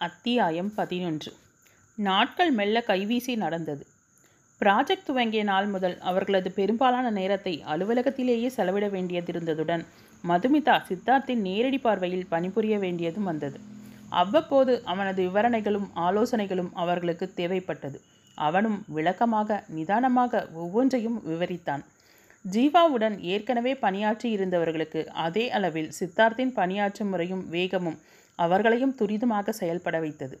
அத்தியாயம் பதினொன்று. நாட்கள் மெல்ல கைவீசி நடந்தது. ப்ராஜெக்ட் துவங்கிய நாள் முதல் அவர்களது பெரும்பாலான நேரத்தை அலுவலகத்திலேயே செலவிட வேண்டியதிருந்ததுடன் மதுமிதா சித்தார்த்தின் நேரடி பார்வையில் பணிபுரிய வேண்டியதும் வந்தது. அவ்வப்போது அவனது விவரணைகளும் ஆலோசனைகளும் அவர்களுக்கு தேவைப்பட்டது. அவனும் விளக்கமாக நிதானமாக ஒவ்வொன்றையும் விவரித்தான். ஜீவாவுடன் ஏற்கனவே பணியாற்றி இருந்தவர்களுக்கு அதே அளவில் சித்தார்த்தின் பணியாற்றும் முறையும் வேகமும் அவர்களையும் துரிதமாக செயல்பட வைத்தது.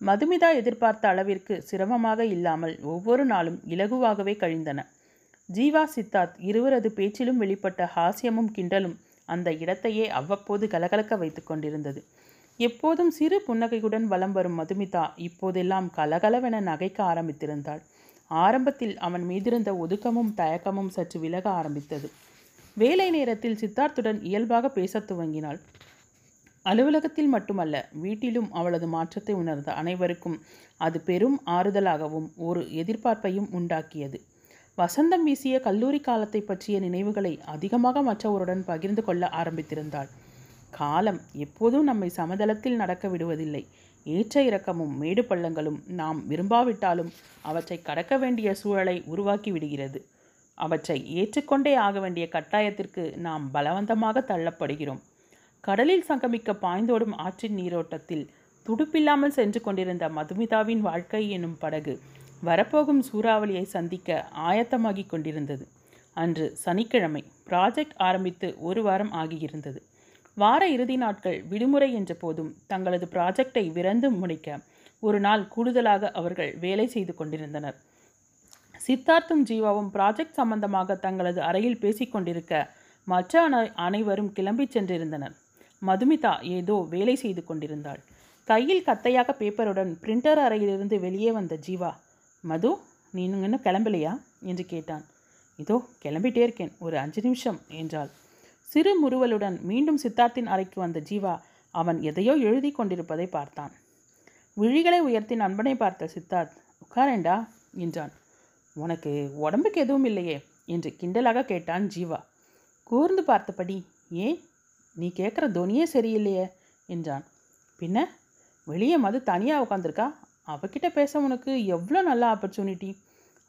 மதுமிதா எதிர்பார்த்த அளவிற்கு சிரமமாக இல்லாமல் ஒவ்வொரு நாளும் இலகுவாகவே கழிந்தன. ஜீவா சித்தார்த் இருவரது பேச்சிலும் வெளிப்பட்ட ஹாஸ்யமும் கிண்டலும் அந்த இடத்தையே அவ்வப்போது கலகலக்க வைத்து கொண்டிருந்தது. எப்போதும் சிறு புன்னகையுடன் வலம் வரும் மதுமிதா இப்போதெல்லாம் கலகலவென நகைக்க ஆரம்பித்திருந்தாள். ஆரம்பத்தில் அவன் மீதிருந்த ஒதுக்கமும் தயக்கமும் சற்று விலக ஆரம்பித்தது. வேலை நேரத்தில் சித்தார்த்துடன் இயல்பாக பேசத் துவங்கினாள். அலுவலகத்தில் மட்டுமல்ல வீட்டிலும் அவளது மாற்றத்தை உணர்ந்த அனைவருக்கும் அது பெரும் ஆறுதலாகவும் ஒரு எதிர்பார்ப்பையும் உண்டாக்கியது. வசந்தம் வீசிய கல்லூரி காலத்தை பற்றிய நினைவுகளை அதிகமாக மற்றவருடன் பகிர்ந்து கொள்ள ஆரம்பித்திருந்தாள். காலம் எப்போதும் நம்மை சமதளத்தில் நடக்க விடுவதில்லை. ஏற்ற இறக்கமும் மேடு பள்ளங்களும் நாம் விரும்பாவிட்டாலும் அவற்றை கடக்க வேண்டிய சூழலை உருவாக்கி விடுகிறது. அவற்றை ஏற்றுக்கொண்டே ஆக வேண்டிய கட்டாயத்திற்கு நாம் பலவந்தமாக தள்ளப்படுகிறோம். கடலில் சங்கமிக்க பாய்ந்தோடும் ஆற்றின் நீரோட்டத்தில் துடுப்பில்லாமல் சென்று கொண்டிருந்த மதுமிதாவின் வாழ்க்கை எனும் படகு வரப்போகும் சூறாவளியை சந்திக்க ஆயத்தமாகி கொண்டிருந்தது. அன்று சனிக்கிழமை ப்ராஜெக்ட் ஆரம்பித்து ஒரு வாரம் ஆகியிருந்தது. வார இறுதி நாட்கள் விடுமுறை என்ற போதும் தங்களது ப்ராஜெக்டை விரைந்து முடிக்க ஒரு நாள் கூடுதலாக அவர்கள் வேலை செய்து கொண்டிருந்தனர். சித்தார்த்தும் ஜீவாவும் ப்ராஜெக்ட் சம்பந்தமாக தங்களது அறையில் பேசிக்கொண்டிருக்க மற்ற அனைவரும் கிளம்பிச் சென்றிருந்தனர். மதுமிதா ஏதோ வேலை செய்து கொண்டிருந்தாள். கையில் கத்தையாக பேப்பருடன் பிரிண்டர் அறையிலிருந்து வெளியே வந்த ஜீவா மது நீ இன்னும் கிளம்பலையா? என்று கேட்டான். இதோ கிளம்பிட்டே இருக்கேன் ஒரு அஞ்சு நிமிஷம் என்றாள். சிறு முறுவலுடன் மீண்டும் சித்தார்த்தின் அறைக்கு வந்த ஜீவா அவன் எதையோ எழுதி கொண்டிருப்பதை பார்த்தான். விழிகளை உயர்த்தி நண்பனை பார்த்த சித்தார்த் உட்காரேண்டா என்றான். உனக்கு உடம்புக்கு எதுவும் இல்லையே என்று கிண்டலாக கேட்டான் ஜீவா. கூர்ந்து பார்த்தபடி ஏன்? நீ கேட்குற துணியே சரியில்லையே என்றான். பின்ன வெளியே மது தனியாக உட்காந்துருக்கா அவகிட்ட பேச உனக்கு எவ்வளோ நல்ல ஆப்பர்ச்சுனிட்டி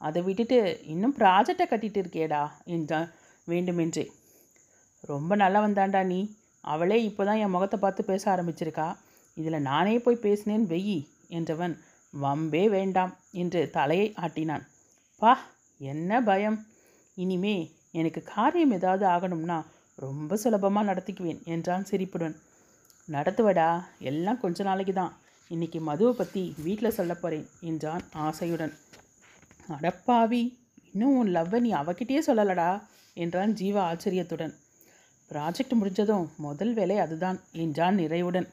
அதை விட்டுட்டு இன்னும் ப்ராஜெக்டை கட்டிட்டு இருக்கேடா என்றான் வேண்டுமென்றே. ரொம்ப நல்லா வந்தாண்டா நீ. அவளே இப்போ தான் என் முகத்தை பார்த்து பேச ஆரம்பிச்சிருக்கா. இதில் நானே போய் பேசினேன் வெயி என்றவன் வம்பே வேண்டாம் என்று தலையை ஆட்டினான். பா என்ன பயம்? இனிமே எனக்கு காரியம் ஏதாவது ஆகணும்னா ரொம்ப சுலபமாக நடத்திக்குவேன் என்றான் சிரிப்புடன். நடத்துவடா எல்லாம் கொஞ்ச நாளைக்கு தான். இன்னைக்கு மதுவை பற்றி வீட்டில் சொல்ல போகிறேன் என்றான் ஆசையுடன். அடப்பாவி இன்னும் உன் லவ்வை நீ அவகிட்டே சொல்லலடா என்றான் ஜீவா ஆச்சரியத்துடன். ப்ராஜெக்ட் முடிஞ்சதும் முதல் வேலை அதுதான் என்றான் நிறைவுடன்.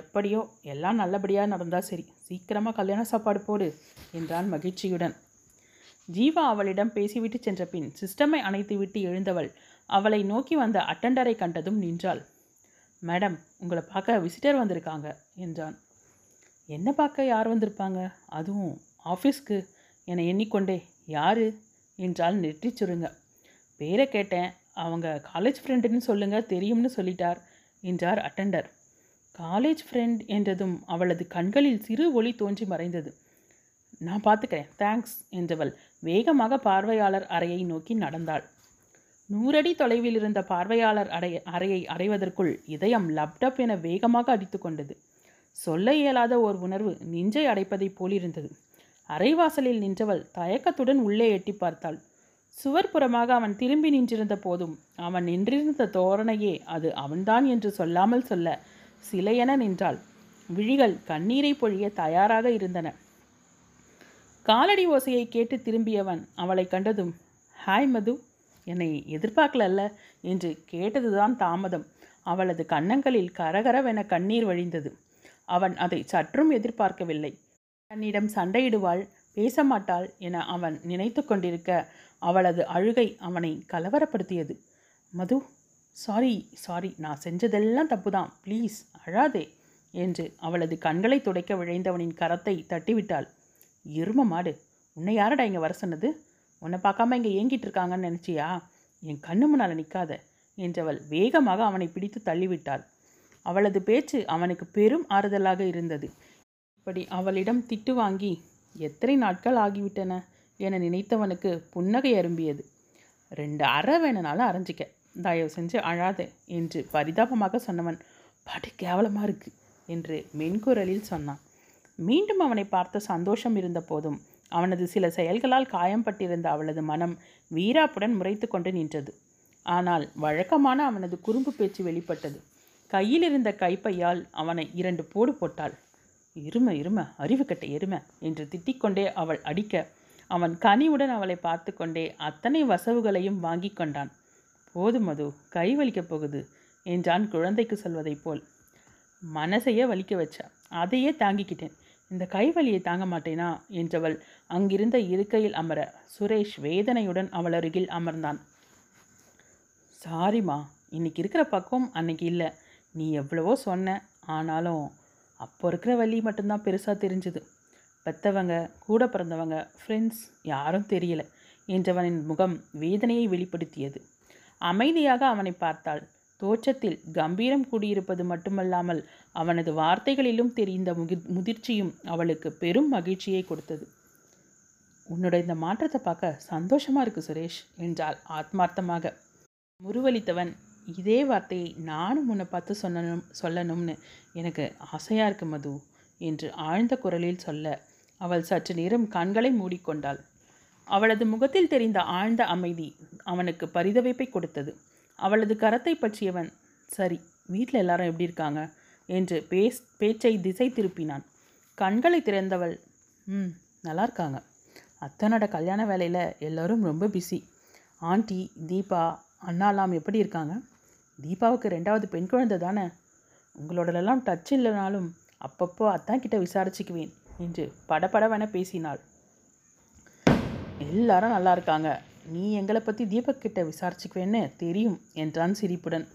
எப்படியோ எல்லாம் நல்லபடியாக நடந்தால் சரி. சீக்கிரமாக கல்யாண சாப்பாடு போடு என்றான் மகிழ்ச்சியுடன். ஜீவா அவளிடம் பேசிவிட்டு சென்ற பின் சிஸ்டமை அணைத்துவிட்டு எழுந்தவள். அவளை நோக்கி வந்த அட்டண்டரை கண்டதும் நின்றாள். மேடம் உங்களை பார்க்க விசிட்டர் வந்திருக்காங்க என்றான். என்ன பார்க்க யார் வந்திருப்பாங்க? அதுவும் ஆஃபீஸ்க்கு என்னை எண்ணிக்கொண்டே யார்? என்றால் நெற்றி சுருங்க. பேரை கேட்டேன். அவங்க காலேஜ் ஃப்ரெண்டுன்னு சொல்லுங்க தெரியும்னு சொல்லிட்டார் என்றார் அட்டண்டர். காலேஜ் ஃப்ரெண்ட் என்றதும் அவளது கண்களில் சிறு ஒளி தோன்றி மறைந்தது. நான் பார்த்துக்கிறேன் தேங்க்ஸ் என்றவள் வேகமாக பார்வையாளர் அறையை நோக்கி நடந்தாள். நூறடி தொலைவில் இருந்த பார்வையாளர் அடைய அறையை அடைவதற்குள் இதயம் லப்டப் என வேகமாக அடித்து கொண்டது. சொல்ல இயலாத ஓர் உணர்வு நெஞ்சை அடைப்பதைப் போலிருந்தது. அரைவாசலில் நின்றவள் தயக்கத்துடன் உள்ளே எட்டி பார்த்தாள். சுவர்புறமாக அவன் திரும்பி நின்றிருந்த போதும் அவன் நின்றிருந்த தோரணையே அது அவன்தான் என்று சொல்லாமல் சொல்ல சிலையென நின்றாள். விழிகள் கண்ணீரை பொழிய தயாராக இருந்தன. காலடி ஓசையை கேட்டு திரும்பியவன் அவளை கண்டதும் ஹாய் மது என்னை எதிர்பார்க்கலல்ல என்று கேட்டதுதான் தாமதம். அவளது கன்னங்களில் கரகரவென கண்ணீர் வழிந்தது. அவன் அதை சற்றும் எதிர்பார்க்கவில்லை. தன்னிடம் சண்டையிடுவாள் பேச மாட்டாள் என அவன் நினைத்து கொண்டிருக்க அவளது அழுகை அவனை கலவரப்படுத்தியது. மது சாரி சாரி நான் செஞ்சதெல்லாம் தப்பு தான் ப்ளீஸ் அழாதே என்று அவளது கண்களை துடைக்க விழைந்தவனின் கரத்தை தட்டிவிட்டாள். இரும மாடு உன்னை யாரடா இங்கே வர சொன்னது? உன்னை பார்க்காம இங்கே ஏங்கிட்டு இருக்காங்கன்னு நினச்சியா? என் கண்ணு முன்னால் நிற்காத என்றவள் வேகமாக அவனை பிடித்து தள்ளிவிட்டாள். அவளது பேச்சு அவனுக்கு பெரும் ஆறுதலாக இருந்தது. இப்படி அவளிடம் திட்டு வாங்கி எத்தனை நாட்கள் ஆகிவிட்டன? என நினைத்தவனுக்கு புன்னகை அரும்பியது. ரெண்டு அற வேணுனாலும் அரைஞ்சிக்க தயவு செஞ்சு அழாத என்று பரிதாபமாக சொன்னவன் படு கேவலமாக இருக்கு என்று மென்குரலில் சொன்னான். மீண்டும் அவனை பார்த்த சந்தோஷம் இருந்த போதும் அவனது சில செயல்களால் காயம்பட்டிருந்த அவளது மனம் வீராப்புடன் முறைத்து கொண்டு நின்றது. ஆனால் வழக்கமான அவனது குறும்பு பேச்சு வெளிப்பட்டது. கையில் இருந்த கைப்பையால் அவனை இரண்டு போடு போட்டாள். இரும இரும அறிவு எரும என்று திட்டிக்கொண்டே அவள் அடிக்க அவன் கனிவுடன் அவளை பார்த்து கொண்டே அத்தனை வசவுகளையும் வாங்கி கொண்டான். போதும் மது கை வலிக்கப் போகுது என்றான் குழந்தைக்கு சொல்வதைப் போல். மனசையே வலிக்க வச்சா அதையே தாங்கிக்கிட்டேன். இந்த கைவலியை தாங்க மாட்டேனா என்றவள் அங்கிருந்த இருக்கையில் அமர சுரேஷ் வேதனையுடன் அவள் அருகில் அமர்ந்தான். சாரிம்மா இன்னைக்கு இருக்கிற பக்குவம் அன்னைக்கு இல்லை. நீ எவ்வளவோ சொன்ன. ஆனாலும் அப்போ இருக்கிற வழி மட்டும்தான் பெருசாக தெரிஞ்சுது. பெத்தவங்க கூட பிறந்தவங்க ஃப்ரெண்ட்ஸ் யாரும் தெரியல. என்றவனின் முகம் வேதனையை வெளிப்படுத்தியது. அமைதியாக அவனை பார்த்தாள். தோற்றத்தில் கம்பீரம் கூடியிருப்பது மட்டுமல்லாமல் அவனது வார்த்தைகளிலும் தெரிந்த முகி முதிர்ச்சியும் அவளுக்கு பெரும் மகிழ்ச்சியை கொடுத்தது. உன்னோட இந்த மாற்றத்தை பார்க்க சந்தோஷமா இருக்கு சுரேஷ் என்றாள் ஆத்மார்த்தமாக. முருவலித்தவன் இதே வார்த்தையை நானும் உன்னை பார்த்து சொல்லணும் சொல்லணும்னு எனக்கு ஆசையாக இருக்கு மது என்று ஆழ்ந்த குரலில் சொல்ல அவள் சற்று நேரம் கண்களை மூடிக்கொண்டாள். அவளது முகத்தில் தெரிந்த ஆழ்ந்த அமைதி அவனுக்கு பரிதவிப்பை கொடுத்தது. அவளது கரத்தை பற்றியவன் சரி வீட்டில் எல்லாரும் எப்படி இருக்காங்க? என்று பேஸ் பேச்சை திசை திருப்பினான். கண்களை திறந்தவள் ம் நல்லா இருக்காங்க. அத்தனோட கல்யாண வேலையில் எல்லோரும் ரொம்ப பிஸி ஆண்டி தீபா அண்ணாலாம் எப்படி இருக்காங்க? தீபாவுக்கு ரெண்டாவது பெண் குழந்தை தானே? உங்களோடலாம் டச் இல்லைனாலும் அப்பப்போ அத்தான் கிட்ட விசாரிச்சுக்குவேன் என்று படபடவென பேசினாள். எல்லாரும் நல்லா இருக்காங்க. நீ எங்களை பற்றி தீபக் கிட்ட விசாரிச்சுக்குவேன்னு தெரியும் என்றான் சிரிப்புடன்.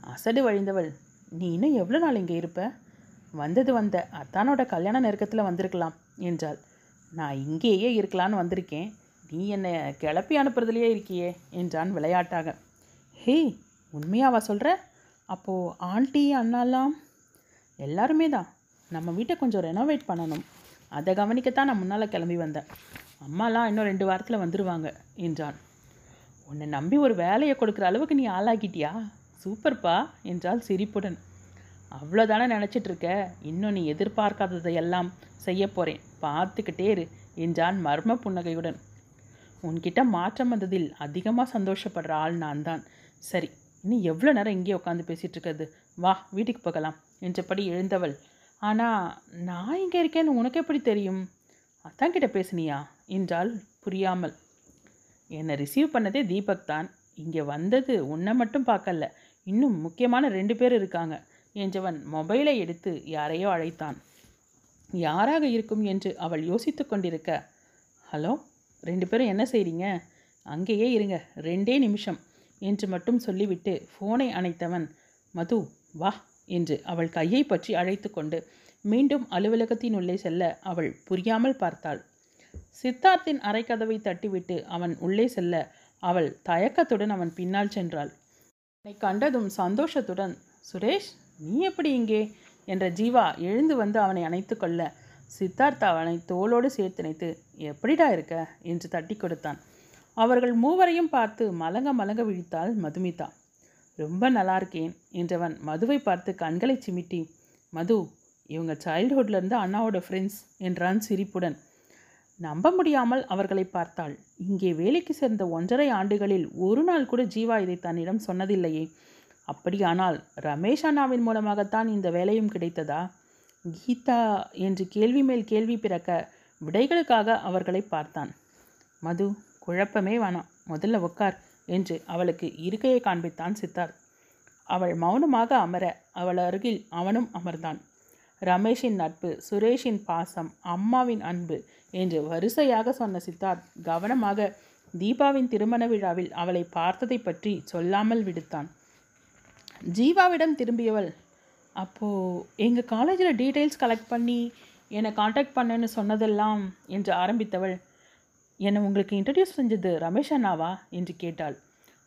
அசடு வழிந்தவள் நீ இன்னும் எவ்வளோ நாள் இங்கே இருப்ப? வந்தது வந்த அத்தானோட கல்யாண நெருக்கத்தில் வந்திருக்கலாம் என்றாள். நான் இங்கேயே இருக்கலான்னு வந்திருக்கேன். நீ என்னை கிளப்பி அனுப்புறதுலையே இருக்கியே என்றான் விளையாட்டாக. ஹே உண்மையாவா சொல்கிற அப்போது ஆண்டி அண்ணாலாம்? எல்லாருமே தான். நம்ம வீட்டை கொஞ்சம் ரெனோவேட் பண்ணணும். அதை கவனிக்கத்தான் நான் முன்னால் கிளம்பி வந்தேன். அம்மாலாம் இன்னும் ரெண்டு வாரத்தில் வந்துடுவாங்க என்றான். உன்னை நம்பி ஒரு வேலையை கொடுக்குற அளவுக்கு நீ ஆளாக்கிட்டியா? சூப்பர்ப்பா என்றால் சிரிப்புடன். அவ்வளோதானே நினச்சிட்டு இருக்க? இன்னும் நீ எதிர்பார்க்காததையெல்லாம் செய்ய போகிறேன் பார்த்துக்கிட்டே இரு என்றான் மர்ம புன்னகையுடன். உன்கிட்ட மாற்றம் வந்ததில் அதிகமாக சந்தோஷப்படுற ஆள் நான் தான் சரி நீ எவ்வளோ நேரம் இங்கே உட்காந்து பேசிகிட்டு இருக்கிறது? வா வீட்டுக்கு போகலாம் என்றபடி எழுந்தவள். ஆனால் நான் இங்கே இருக்கேன்னு உனக்கு எப்படி தெரியும்? அத்தான் கிட்ட பேசுனியா? என்றால் புரியாமல். என்னை ரிசீவ் பண்ணதே தீபக் தான். இங்கே வந்தது உன்னை மட்டும் பார்க்கல இன்னும் முக்கியமான ரெண்டு பேர் இருக்காங்க என்றவன் மொபைலை எடுத்து யாரையோ அழைத்தான். யாராக இருக்கும் என்று அவள் யோசித்து கொண்டிருக்க ஹலோ ரெண்டு பேரும் என்ன செய்கிறீங்க அங்கேயே இருங்க ரெண்டே நிமிஷம் என்று மட்டும் சொல்லிவிட்டு ஃபோனை அணைத்தவன் மது வா என்று அவள் கையை பற்றி அழைத்து கொண்டு மீண்டும் அலுவலகத்தின் உள்ளே செல்ல அவள் புரியாமல் பார்த்தாள். சித்தார்த்தின் அறைக்கதவை தட்டிவிட்டு அவன் உள்ளே செல்ல அவள் தயக்கத்துடன் அவன் பின்னால் சென்றாள். என்னை கண்டதும் சந்தோஷத்துடன் சுரேஷ் நீ எப்படி இங்கே? என்ற ஜீவா எழுந்து வந்து அவனை அணைத்து கொள்ள சித்தார்த்தா அவனை தோளோடு சேர்த்துணைத்து எப்படிடா இருக்க? என்று தட்டி கொடுத்தான். அவர்கள் மூவரையும் பார்த்து மலங்க மலங்க விழித்தாள் மதுமிதா. ரொம்ப நல்லா இருக்கேன் என்றவன் மதுவை பார்த்து கண்களை சிமிட்டி மது இவங்க சைல்ட்ஹுட்லேருந்து அண்ணாவோட ஃப்ரெண்ட்ஸ் என்றான் சிரிப்புடன். நம்ப முடியாமல் அவர்களை பார்த்தாள். இங்கே வேலைக்கு சேர்ந்த ஒன்றரை ஆண்டுகளில் ஒரு நாள் கூட ஜீவா இதை தன்னிடம் சொன்னதில்லையே. அப்படியானால் ரமேஷ் அண்ணாவின் மூலமாகத்தான் இந்த வேலையும் கிடைத்ததா? கீதா என்று கேள்வி மேல் கேள்வி பிறக்க விடைகளுக்காக அவர்களை பார்த்தான். மது குழப்பமே வேணாம் முதல்ல உட்கார் என்று அவளுக்கு இருக்கையை காண்பித்தான் சித்தார்த். அவள் மௌனமாக அமர அவள் அருகில் அவனும் அமர்ந்தான். ரமேஷின் நட்பு சுரேஷின் பாசம் அம்மாவின் அன்பு என்று வரிசையாக சொன்ன சித்தார்த் கவனமாக தீபாவின் திருமண விழாவில் அவளை பார்த்ததை பற்றி சொல்லாமல் விடுத்தான். ஜீவாவிடம் திரும்பியவள் அப்போது எங்கள் காலேஜில் டீட்டெயில்ஸ் கலெக்ட் பண்ணி என்னை காண்டாக்ட் பண்ணேன்னு சொன்னதெல்லாம்? என்று ஆரம்பித்தவள் என்னை உங்களுக்கு இன்ட்ரடியூஸ் செஞ்சது ரமேஷ் அண்ணாவா? என்று கேட்டாள்.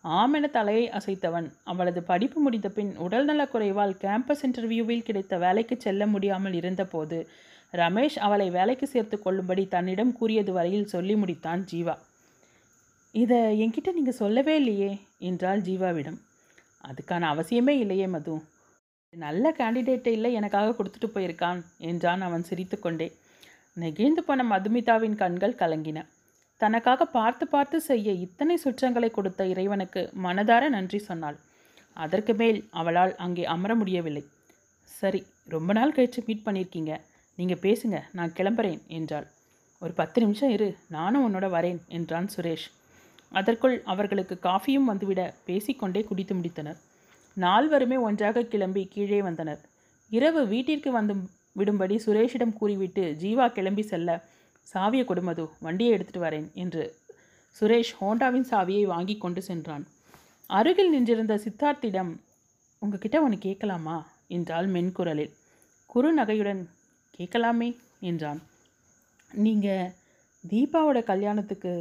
ஆமென தலையை அசைத்தவன் அவளது படிப்பு முடிந்த பின் உடல்நலக் குறைவால் கேம்பஸ் இன்டர்வியூவில் கிடைத்த வேலைக்கு செல்ல முடியாமல் இருந்தபோது ரமேஷ் அவளை வேலைக்கு சேர்த்து கொள்ளும்படி தன்னிடம் கூறியது வரையில் சொல்லி முடித்தான் ஜீவா. இதை என்கிட்ட நீங்கள் சொல்லவே இல்லையே என்றாள் ஜீவாவிடம். அதுக்கான அவசியமே இல்லையே மது. நல்ல கேண்டிடேட்டை இல்லை எனக்காக கொடுத்துட்டு போயிருக்கான் என்றான் அவன் சிரித்துக்கொண்டே. நெகிழ்ந்து போன மதுமிதாவின் கண்கள் கலங்கின. தனக்காக பார்த்து பார்த்து செய்ய இத்தனை சுற்றங்களை கொடுத்த இறைவனுக்கு மனதார நன்றி சொன்னாள். அதற்கு மேல் அவளால் அங்கே அமர முடியவில்லை. சரி ரொம்ப நாள் கழித்து மீட் பண்ணியிருக்கீங்க. நீங்கள் பேசுங்க நான் கிளம்புறேன் என்றாள். ஒரு பத்து நிமிஷம் இரு நானும் உன்னோட வரேன் என்றான் சுரேஷ். அதற்குள் அவர்களுக்கு காஃபியும் வந்துவிட பேசிக்கொண்டே குடித்து முடித்தனர். நால்வருமே ஒன்றாக கிளம்பி கீழே வந்தனர். இரவு வீட்டிற்கு வந்து விடும்படி சுரேஷிடம் கூறிவிட்டு ஜீவா கிளம்பி செல்ல. சாவியை கொடுமது வண்டியை எடுத்துட்டு வரேன் என்று சுரேஷ் ஹோண்டாவின் சாவியை வாங்கி கொண்டு சென்றான். அருகில் நின்றிருந்த சித்தார்த்திடம் உங்ககிட்ட ஒன்று கேட்கலாமா? என்றாள் மென்குரலில். குறு நகையுடன் கேட்கலாமே என்றான். நீங்கள் தீபாவோட கல்யாணத்துக்கு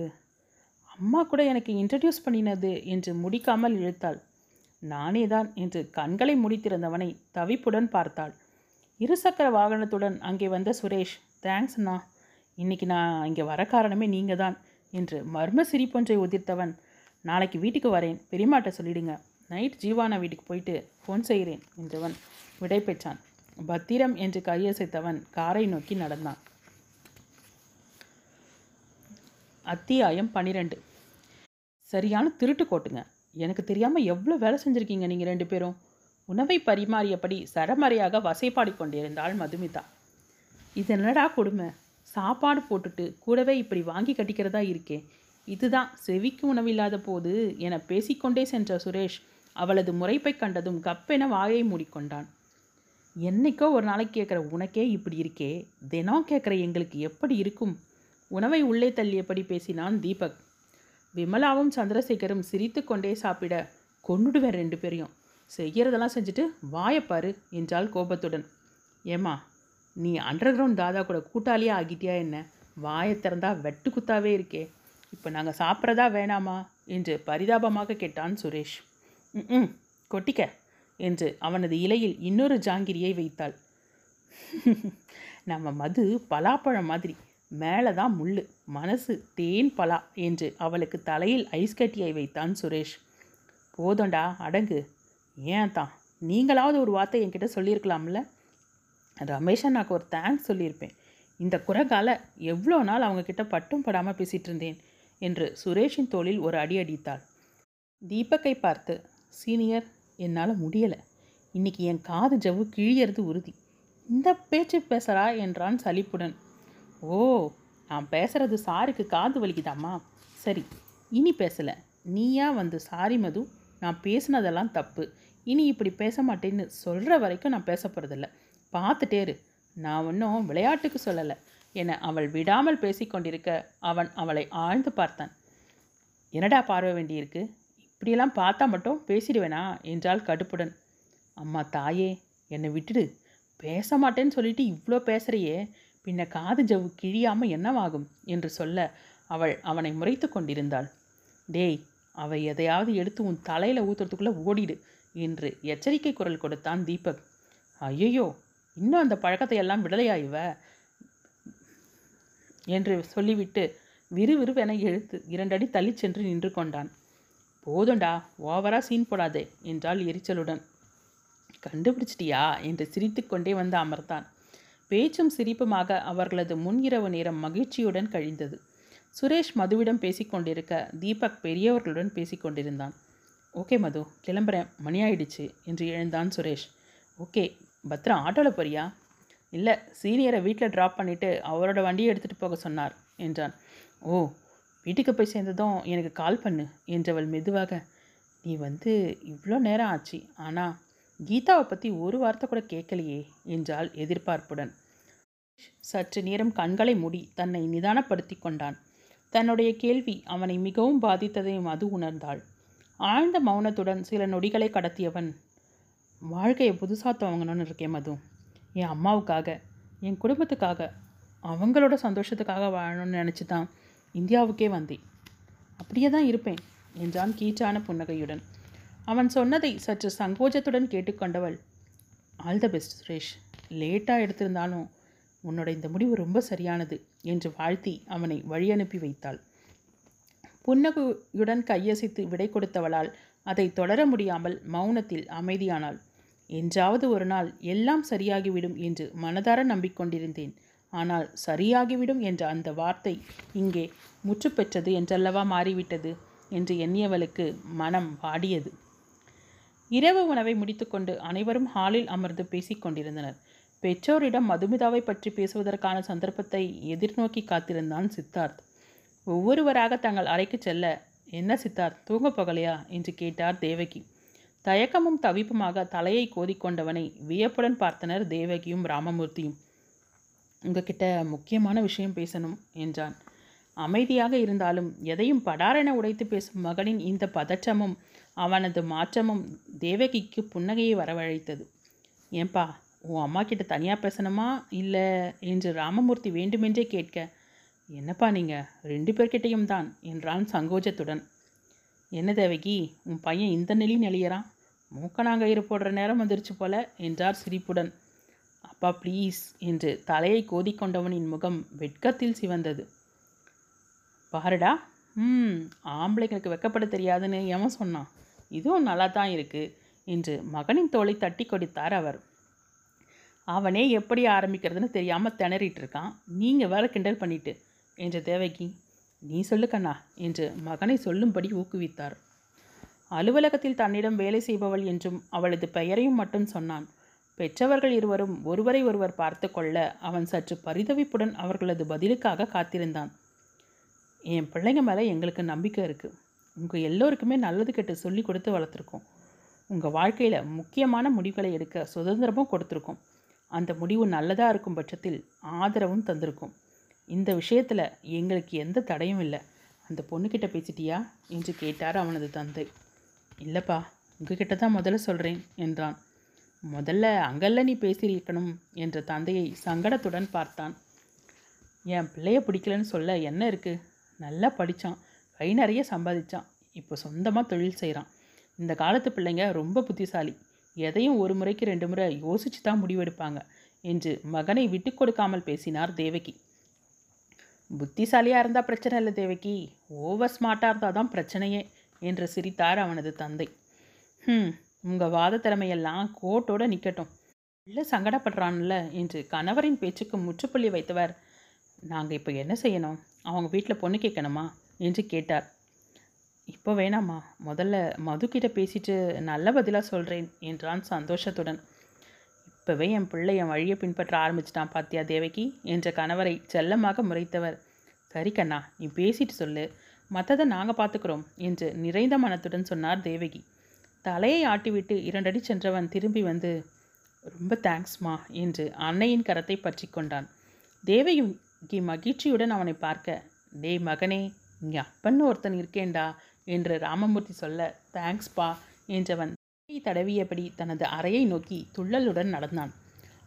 அம்மா கூட எனக்கு இன்ட்ரடியூஸ் பண்ணினது என்று முடிக்காமல் இழுத்தாள். நானே தான் என்று கண்களை முடித்திருந்தவனை தவிப்புடன் பார்த்தாள். இருசக்கர வாகனத்துடன் அங்கே வந்த சுரேஷ் தேங்க்ஸ் அண்ணா. இன்னைக்கு நான் இங்கே வர காரணமே நீங்கள் தான் என்று மர்ம சிரிப்பொன்றை உதிர்த்தவன் நாளைக்கு வீட்டுக்கு வரேன். பெரியமாட்ட சொல்லிடுங்க. நைட் ஜீவானா வீட்டுக்கு போயிட்டு ஃபோன் செய்கிறேன் என்றவன் விடை பெற்றான் பத்திரம் என்று கையசைத்தவன் காரை நோக்கி நடந்தான். அத்தியாயம் பன்னிரெண்டு சரியான திருட்டு கோட்டுங்க. எனக்கு தெரியாமல் எவ்வளோ வேலை செஞ்சுருக்கீங்க நீங்கள் ரெண்டு பேரும்? உணவை பரிமாறியபடி சரமறையாக வசைப்பாடி கொண்டிருந்தாள் மதுமிதா. இது என்னடா கொடுமை? சாப்பாடு போட்டுட்டு கூடவே இப்படி வாங்கி கட்டிக்கிறதா இருக்கே? இதுதான் செவிக்கு உணவில்லாத போது என பேசிக்கொண்டே சென்ற சுரேஷ் அவளது முறைப்பை கண்டதும் கப்பென வாயை மூடிக்கொண்டான். என்னைக்கோ ஒரு நாளைக்கு கேட்குற உனக்கே இப்படி இருக்கே? தினம் கேட்குற எங்களுக்கு எப்படி இருக்கும்? உணவை உள்ளே தள்ளியபடி பேசினான் தீபக். விமலாவும் சந்திரசேகரும் சிரித்துக்கொண்டே சாப்பிட கொன்னுடுவேன் ரெண்டு பேரையும். செய்கிறதெல்லாம் செஞ்சுட்டு வாயப்பாரு என்றாள் கோபத்துடன். ஏம்மா நீ அண்டர் கிரவுண்ட் தாதா கூட கூட்டாளியே ஆகிட்டியா என்ன? வாயை திறந்தா வெட்டு குத்தாவே இருக்கே. இப்போ நாங்கள் சாப்பிட்றதா வேணாமா? என்று பரிதாபமாக கேட்டான் சுரேஷ். ம் கொட்டிக்க என்று அவனது இலையில் இன்னொரு ஜாங்கிரியை வைத்தாள். நம்ம மது பலாப்பழம் மாதிரி. மேலே தான் முள்ளு மனசு தேன் பலா என்று அவளுக்கு தலையில் ஐஸ் கட்டியை வைத்தான் சுரேஷ். போதண்டா அடங்கு. ஏன் தான் நீங்களாவது ஒரு வார்த்தை என்கிட்ட சொல்லியிருக்கலாம்ல? ரமேஷா நான் ஒரு தேங்க்ஸ் சொல்லியிருப்பேன். இந்த குறைகால எவ்வளோ நாள் அவங்கக்கிட்ட பட்டும் படாமல் பேசிகிட்டு இருந்தேன் என்று சுரேஷின் தோளில் ஒரு அடி அடித்தாள். தீபக்கை பார்த்து சீனியர் என்னால் முடியலை. இன்னைக்கு என் காது ஜவ்வு கிழியறது உறுதி. இந்த பேச்சு பேசுகிறா என்றான் சலிப்புடன். ஓ நான் பேசுகிறது சாருக்கு காது வலிக்குதாம்மா? சரி இனி பேசலை. நீயா வந்து சாரி மது நான் பேசுனதெல்லாம் தப்பு. இனி இப்படி பேச மாட்டேன்னு சொல்கிற வரைக்கும் நான் பேச போகிறதில்ல பார்த்துட்டே இரு. நான் ஒன்றும் விளையாட்டுக்கு சொல்லலை. என அவள் விடாமல் பேசிக்கொண்டிருக்க அவன் அவளை ஆழ்ந்து பார்த்தான். என்னடா பார்வை வேண்டியிருக்கு? இப்படியெல்லாம் பார்த்தா மட்டும் பேசிடுவேனா? என்றாள் கடுப்புடன். அம்மா தாயே என்னை விட்டுடு. பேச மாட்டேன்னு சொல்லிட்டு இவ்வளோ பேசுகிறியே பின்ன காது ஜவ்வு கிழியாமல் என்னவாகும்? என்று சொல்ல அவள் அவனை முறைத்து கொண்டிருந்தாள். டேய் அவை எதையாவது எடுத்து உன் தலையில் ஊத்துறதுக்குள்ளே ஓடிடு என்று எச்சரிக்கை குரல் கொடுத்தான் தீபக். ஐயையோ இன்னும் அந்த பழக்கத்தை எல்லாம் விடலையா இவ? என்று சொல்லிவிட்டு விறுவிறுவென எழுத்து இரண்டடி தள்ளிச் சென்று நின்று கொண்டான். போதும்டா ஓவரா சீன் போடாதே என்றாள் எரிச்சலுடன். கண்டுபிடிச்சிட்டியா? என்று சிரித்துக்கொண்டே வந்து அமர்ந்தான். பேச்சும் சிரிப்புமாக அவர்களது முன் இரவு நேரம் மகிழ்ச்சியுடன் கழிந்தது. சுரேஷ் மதுவிடம் பேசிக்கொண்டிருக்க தீபக் பெரியவர்களுடன் பேசிக்கொண்டிருந்தான் ஓகே மது கிளம்புறேன். மணி ஆயிடுச்சு என்று எழுந்தான் சுரேஷ். ஓகே பத்ரா ஆட்டோவில் போறியா? இல்லை சீனியரை வீட்டில் ட்ராப் பண்ணிவிட்டு அவரோட வண்டியை எடுத்துகிட்டு போக சொன்னார் என்றான். ஓ வீட்டுக்கு போய் சேர்ந்ததும் எனக்கு கால் பண்ணு என்றவள் மெதுவாக. நீ வந்து இவ்வளோ நேரம் ஆச்சு ஆனால் கீதாவை பற்றி ஒரு வார்த்தை கூட கேட்கலையே என்றாள் எதிர்பார்ப்புடன். சற்று நேரம் கண்களை மூடி தன்னை நிதானப்படுத்தி கொண்டான். தன்னுடைய கேள்வி அவனை மிகவும் பாதித்ததையும் அது உணர்ந்தாள். ஆழ்ந்த மௌனத்துடன் சில நொடிகளை கடத்தியவன் வாழ்க்கையை புதுசாக துவங்கணும்னு இருக்கேன் மது. என் அம்மாவுக்காக என் குடும்பத்துக்காக அவங்களோட சந்தோஷத்துக்காக வாழணும்னு நினச்சி தான் இந்தியாவுக்கே வந்தேன். அப்படியே தான் இருப்பேன் என்றான் கீச்சான புன்னகையுடன். அவன் சொன்னதை சற்று சங்கோஜத்துடன் கேட்டுக்கொண்டவள் ஆல் த பெஸ்ட் சுரேஷ். லேட்டாக எடுத்திருந்தாலும் உன்னோட இந்த முடிவு ரொம்ப சரியானது என்று வாழ்த்தி அவனை வழியனுப்பி வைத்தாள். புன்னகையுடன் கையசைத்து விடை கொடுத்தவளால் அதை தொடர முடியாமல் மௌனத்தில் அமைதியானாள். என்றாவது ஒரு நாள் எல்லாம் சரியாகிவிடும் என்று மனதார நம்பிக்கொண்டிருந்தேன். ஆனால் சரியாகிவிடும் என்ற அந்த வார்த்தை இங்கே முற்றுப்பெற்றது என்றல்லவா மாறிவிட்டது என்று எண்ணியவளுக்கு மனம் வாடியது. இரவு உணவை முடித்துக்கொண்டு அனைவரும் ஹாலில் அமர்ந்து பேசிக் கொண்டிருந்தனர் பெற்றோரிடம் மதுமிதாவை பற்றி பேசுவதற்கான சந்தர்ப்பத்தை எதிர்நோக்கி காத்திருந்தான் சித்தார்த். ஒவ்வொருவராக தங்கள் அறைக்கு செல்ல என்ன சித்தார்த் தூங்க போகலையா? என்று கேட்டார் தேவகி. தயக்கமும் தவிப்புமாக தலையை கோதிக்கொண்டவனை வியப்புடன் பார்த்தனர் தேவகியும் ராமமூர்த்தியும். உங்ககிட்ட முக்கியமான விஷயம் பேசணும் என்றான். அமைதியாக இருந்தாலும் எதையும் படாரென உடைத்து பேசும் மகனின் இந்த பதற்றமும் அவனது மாற்றமும் தேவகிக்கு புன்னகையை வரவழைத்தது. ஏன்பா உன் அம்மா கிட்ட தனியாக பேசணுமா? இல்லை என்று ராமமூர்த்தி வேண்டுமென்றே கேட்க என்னப்பா நீங்கள் ரெண்டு பேர்கிட்டையும் தான் என்றான் சங்கோஜத்துடன். என்ன தேவகி உன் பையன் இந்த நிலை நெளியறான். மூக்கணாங்கயிறு போடுற நேரம் வந்துருச்சு போல என்றார் சிரிப்புடன். அப்பா ப்ளீஸ் என்று தலையை கோதிக்கொண்டவனின் முகம் வெட்கத்தில் சிவந்தது. பாருடா ம் ஆம்பளைங்களுக்கு வெக்கப்பட தெரியாதுன்னு எவன் சொன்னான்? இதுவும் நல்லா தான் இருக்குது என்று மகனின் தோலை தட்டி கொடுத்தார் அவர். அவனே எப்படி ஆரம்பிக்கிறதுன்னு தெரியாமல் திணறிட்டு இருக்கான் நீங்கள் வேற கிண்டல் பண்ணிட்டு என்று தேவகி நீ சொல்லு கண்ணா என்று மகனை சொல்லும்படி ஊக்குவித்தார். அலுவலகத்தில் தன்னிடம் வேலை செய்பவள் என்றும் அவளது பெயரையும் மட்டும் சொன்னான். பெற்றவர்கள் இருவரும் ஒருவரை ஒருவர் பார்த்து கொள்ள அவன் சற்று பரிதவிப்புடன் அவர்களது பதிலுக்காக காத்திருந்தான். என் பிள்ளைங்க மேலே எங்களுக்கு நம்பிக்கை இருக்குது உங்கள் எல்லோருக்குமே நல்லது கெட்டு சொல்லி கொடுத்து வளர்த்துருக்கோம். உங்கள் வாழ்க்கையில் முக்கியமான முடிவுகளை எடுக்க சுதந்திரமும் கொடுத்துருக்கோம். அந்த முடிவு நல்லதாக இருக்கும் பட்சத்தில் ஆதரவும் தந்திருக்கும். இந்த விஷயத்தில் எங்களுக்கு எந்த தடையும் இல்லை. அந்த பொண்ணுக்கிட்ட பேசிட்டியா? என்று கேட்டார் அவனது தந்தை. இல்லைப்பா உங்ககிட்ட தான் முதல்ல சொல்கிறேன் என்றான். முதல்ல அங்கல்ல நீ பேசியிருக்கணும் என்ற தந்தையை சங்கடத்துடன் பார்த்தான். என் பிள்ளைய பிடிக்கலன்னு சொல்ல என்ன இருக்குது நல்லா படித்தான் கை நிறைய சம்பாதிச்சான் இப்போ சொந்தமாக தொழில் செய்கிறான் இந்த காலத்து பிள்ளைங்க ரொம்ப புத்திசாலி. எதையும் ஒரு முறைக்கு ரெண்டு முறை யோசிச்சு தான் முடிவெடுப்பாங்க என்று மகனை விட்டு கொடுக்காமல் பேசினார் தேவகி. புத்திசாலியாக இருந்தால் பிரச்சனை இல்லை தேவகி. ஓவர் ஸ்மார்ட்டாக இருந்தால் தான் பிரச்சனையே என்று சிரித்தார் அவனது தந்தை. ம் உங்கள் வாத திறமையெல்லாம் கோட்டோட நிற்கட்டும் இல்லை சங்கடப்படுறான்ல என்று கணவரின் பேச்சுக்கு முற்றுப்புள்ளி வைத்தவர். நாங்கள் இப்போ என்ன செய்யணும்? அவங்க வீட்டில் பொண்ணு கேட்கணுமா? என்று கேட்டார். இப்போ வேணாம்மா. முதல்ல மதுக்கிட்ட பேசிட்டு நல்ல பதிலாக சொல்கிறேன் என்றான் சந்தோஷத்துடன். இப்போவே என் பிள்ளை என் வழியை பின்பற்ற ஆரம்பிச்சிட்டான் பாத்தியா தேவகி? என்ற கணவரை செல்லமாக முறைத்தவர். சரி கண்ணா நீ பேசிட்டு சொல்லு. மற்றதை நாங்கள் பார்த்துக்கிறோம் என்று நிறைந்த மனத்துடன் சொன்னார் தேவகி. தலையை ஆட்டிவிட்டு இரண்டடி சென்றவன் திரும்பி வந்து ரொம்ப தேங்க்ஸ்மா என்று அன்னையின் கரத்தை பற்றி கொண்டான். தேவகி மகிழ்ச்சியுடன் அவனை பார்க்க டேய் மகனே இங்கே அப்பன்னு ஒருத்தன் இருக்கேண்டா என்று ராமமூர்த்தி சொல்ல தேங்க்ஸ்பா என்றவன் கையை தடவியபடி தனது அறையை நோக்கி துள்ளலுடன் நடந்தான்.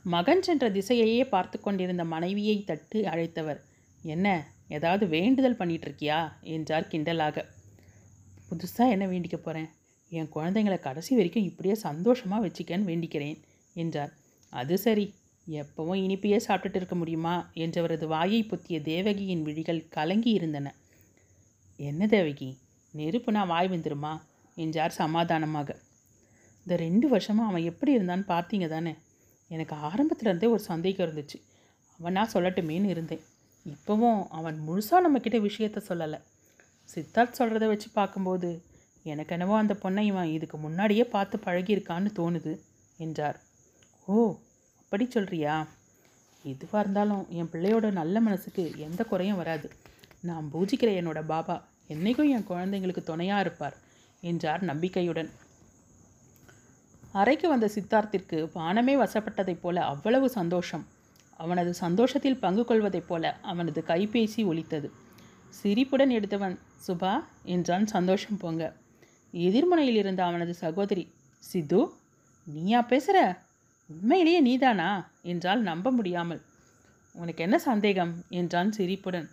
மகன் சென்ற திசையையே பார்த்து கொண்டிருந்த மனைவியை தட்டு அழைத்தவர் என்ன ஏதாவது வேண்டுதல் பண்ணிட்டு இருக்கியா என்றார் கிண்டலாக. புதுசாக என்ன வேண்டிக்க போகிறேன் என் குழந்தைங்களை கடைசி வரைக்கும் இப்படியே சந்தோஷமாக வச்சுக்கன்னு வேண்டிக்கிறேன் என்றார். அது சரி எப்பவும் இனிப்பையே சாப்பிட்டுட்டு இருக்க முடியுமா? என்றவரது வாயை புத்திய தேவகியின் விழிகள் கலங்கி இருந்தன என்ன தேவகி? நெருப்புனா வாய் வந்துருமா? என்றார் சமாதானமாக. இந்த ரெண்டு வருஷமாக அவன் எப்படி இருந்தான்னு பார்த்தீங்க தானே? எனக்கு ஆரம்பத்தில் இருந்தே ஒரு சந்தேகம் இருந்துச்சு. அவனா சொல்லட்டுமேன்னு இருந்தேன். இப்போவும் அவன் முழுசாக நம்மக்கிட்ட விஷயத்த சொல்லலை. சித்தார்த் சொல்கிறத வச்சு பார்க்கும்போது எனக்கு என்னவோ அந்த பொண்ணை இவன் இதுக்கு முன்னாடியே பார்த்து பழகியிருக்கான்னு தோணுது என்றார். ஓ அப்படி சொல்கிறியா எதுவாக இருந்தாலும் என் பிள்ளையோட நல்ல மனசுக்கு எந்த குறையும் வராது. நான் பூஜிக்கிற என்னோட பாபா என்னைக்கும் என் குழந்தைங்களுக்கு துணையாக இருப்பார் என்றார் நம்பிக்கையுடன். அறைக்கு வந்த சித்தார்த்திற்கு வானமே வசப்பட்டதைப் போல அவ்வளவு சந்தோஷம். அவனது சந்தோஷத்தில் பங்கு கொள்வதைப் போல அவனது கைபேசி ஒலித்தது. சிரிப்புடன் எடுத்தவன் சுபா என்றான் சந்தோஷம் பொங்க. எதிர்முனையில் இருந்த அவனது சகோதரி சித்து நீயா பேசுகிற உண்மையிலேயே நீதானா? என்றால் நம்ப முடியாமல். உனக்கு என்ன சந்தேகம்? என்றான் சிரிப்புடன்.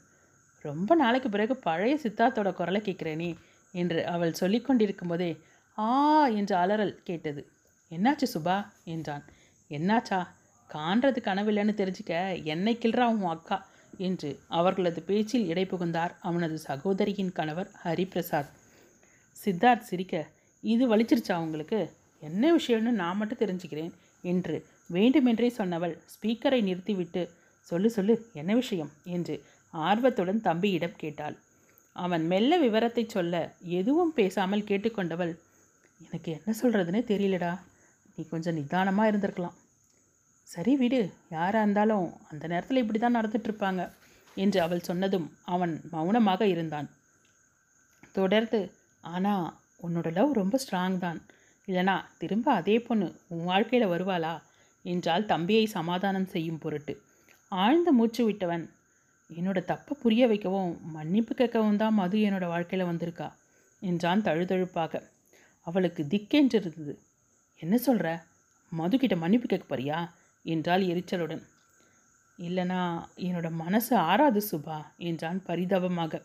ரொம்ப நாளைக்கு பிறகு பழைய சித்தார்த்தோட குரலை கேட்குறேனே என்று அவள் சொல்லிக்கொண்டிருக்கும் போதே ஆ என்ற அலறல் கேட்டது. என்னாச்சு சுபா? என்றான். என்னாச்சா? காண்றது கனவில்லைன்னு தெரிஞ்சுக்க என்னை கிள்றா உன் அக்கா என்று அவர்களது பேச்சில் இடை புகுந்தார் அவனது சகோதரியின் கணவர் ஹரிபிரசாத். சித்தார்த் சிரிக்க இது வலிச்சிருச்சா உங்களுக்கு? என்ன விஷயம்னு நான் மட்டும் தெரிஞ்சுக்கிறேன் என்று வேண்டுமென்றே சொன்னவள் ஸ்பீக்கரை நிறுத்திவிட்டு சொல்லு சொல்லு என்ன விஷயம்? என்று ஆர்வத்துடன் தம்பியிடம் கேட்டாள். அவன் மெல்ல விவரத்தை சொல்ல எதுவும் பேசாமல் கேட்டுக்கொண்டவள் எனக்கு என்ன சொல்கிறதுனே தெரியலடா. நீ கொஞ்சம் நிதானமாக இருந்திருக்கலாம். சரி விடு யாராக இருந்தாலும் அந்த நேரத்தில் இப்படி தான் நடந்துட்டுருப்பாங்க என்று அவள் சொன்னதும் அவன் மௌனமாக இருந்தான். தொடர்ந்து. ஆனால் உன்னோட லவ் ரொம்ப ஸ்ட்ராங் தான். இல்லைனா திரும்ப அதே பொண்ணு உன் வாழ்க்கையில் வருவாளா? என்றால் தம்பியை சமாதானம் செய்யும் பொருட்டு. ஆழ்ந்த மூச்சு விட்டவன் என்னோட தப்பை புரிய வைக்கவும் மன்னிப்பு கேட்கவும் தான் மது என்னோட வாழ்க்கையில் வந்திருக்கா என்றான் தழுதழுப்பாக. அவளுக்கு திக்கென்றிருந்தது. என்ன சொல்கிற மது கிட்ட மன்னிப்பு கேட்க போறியா? என்றாள் எரிச்சலுடன். இல்லைனா என்னோட மனசு ஆறாது சுபா என்றான் பரிதாபமாக.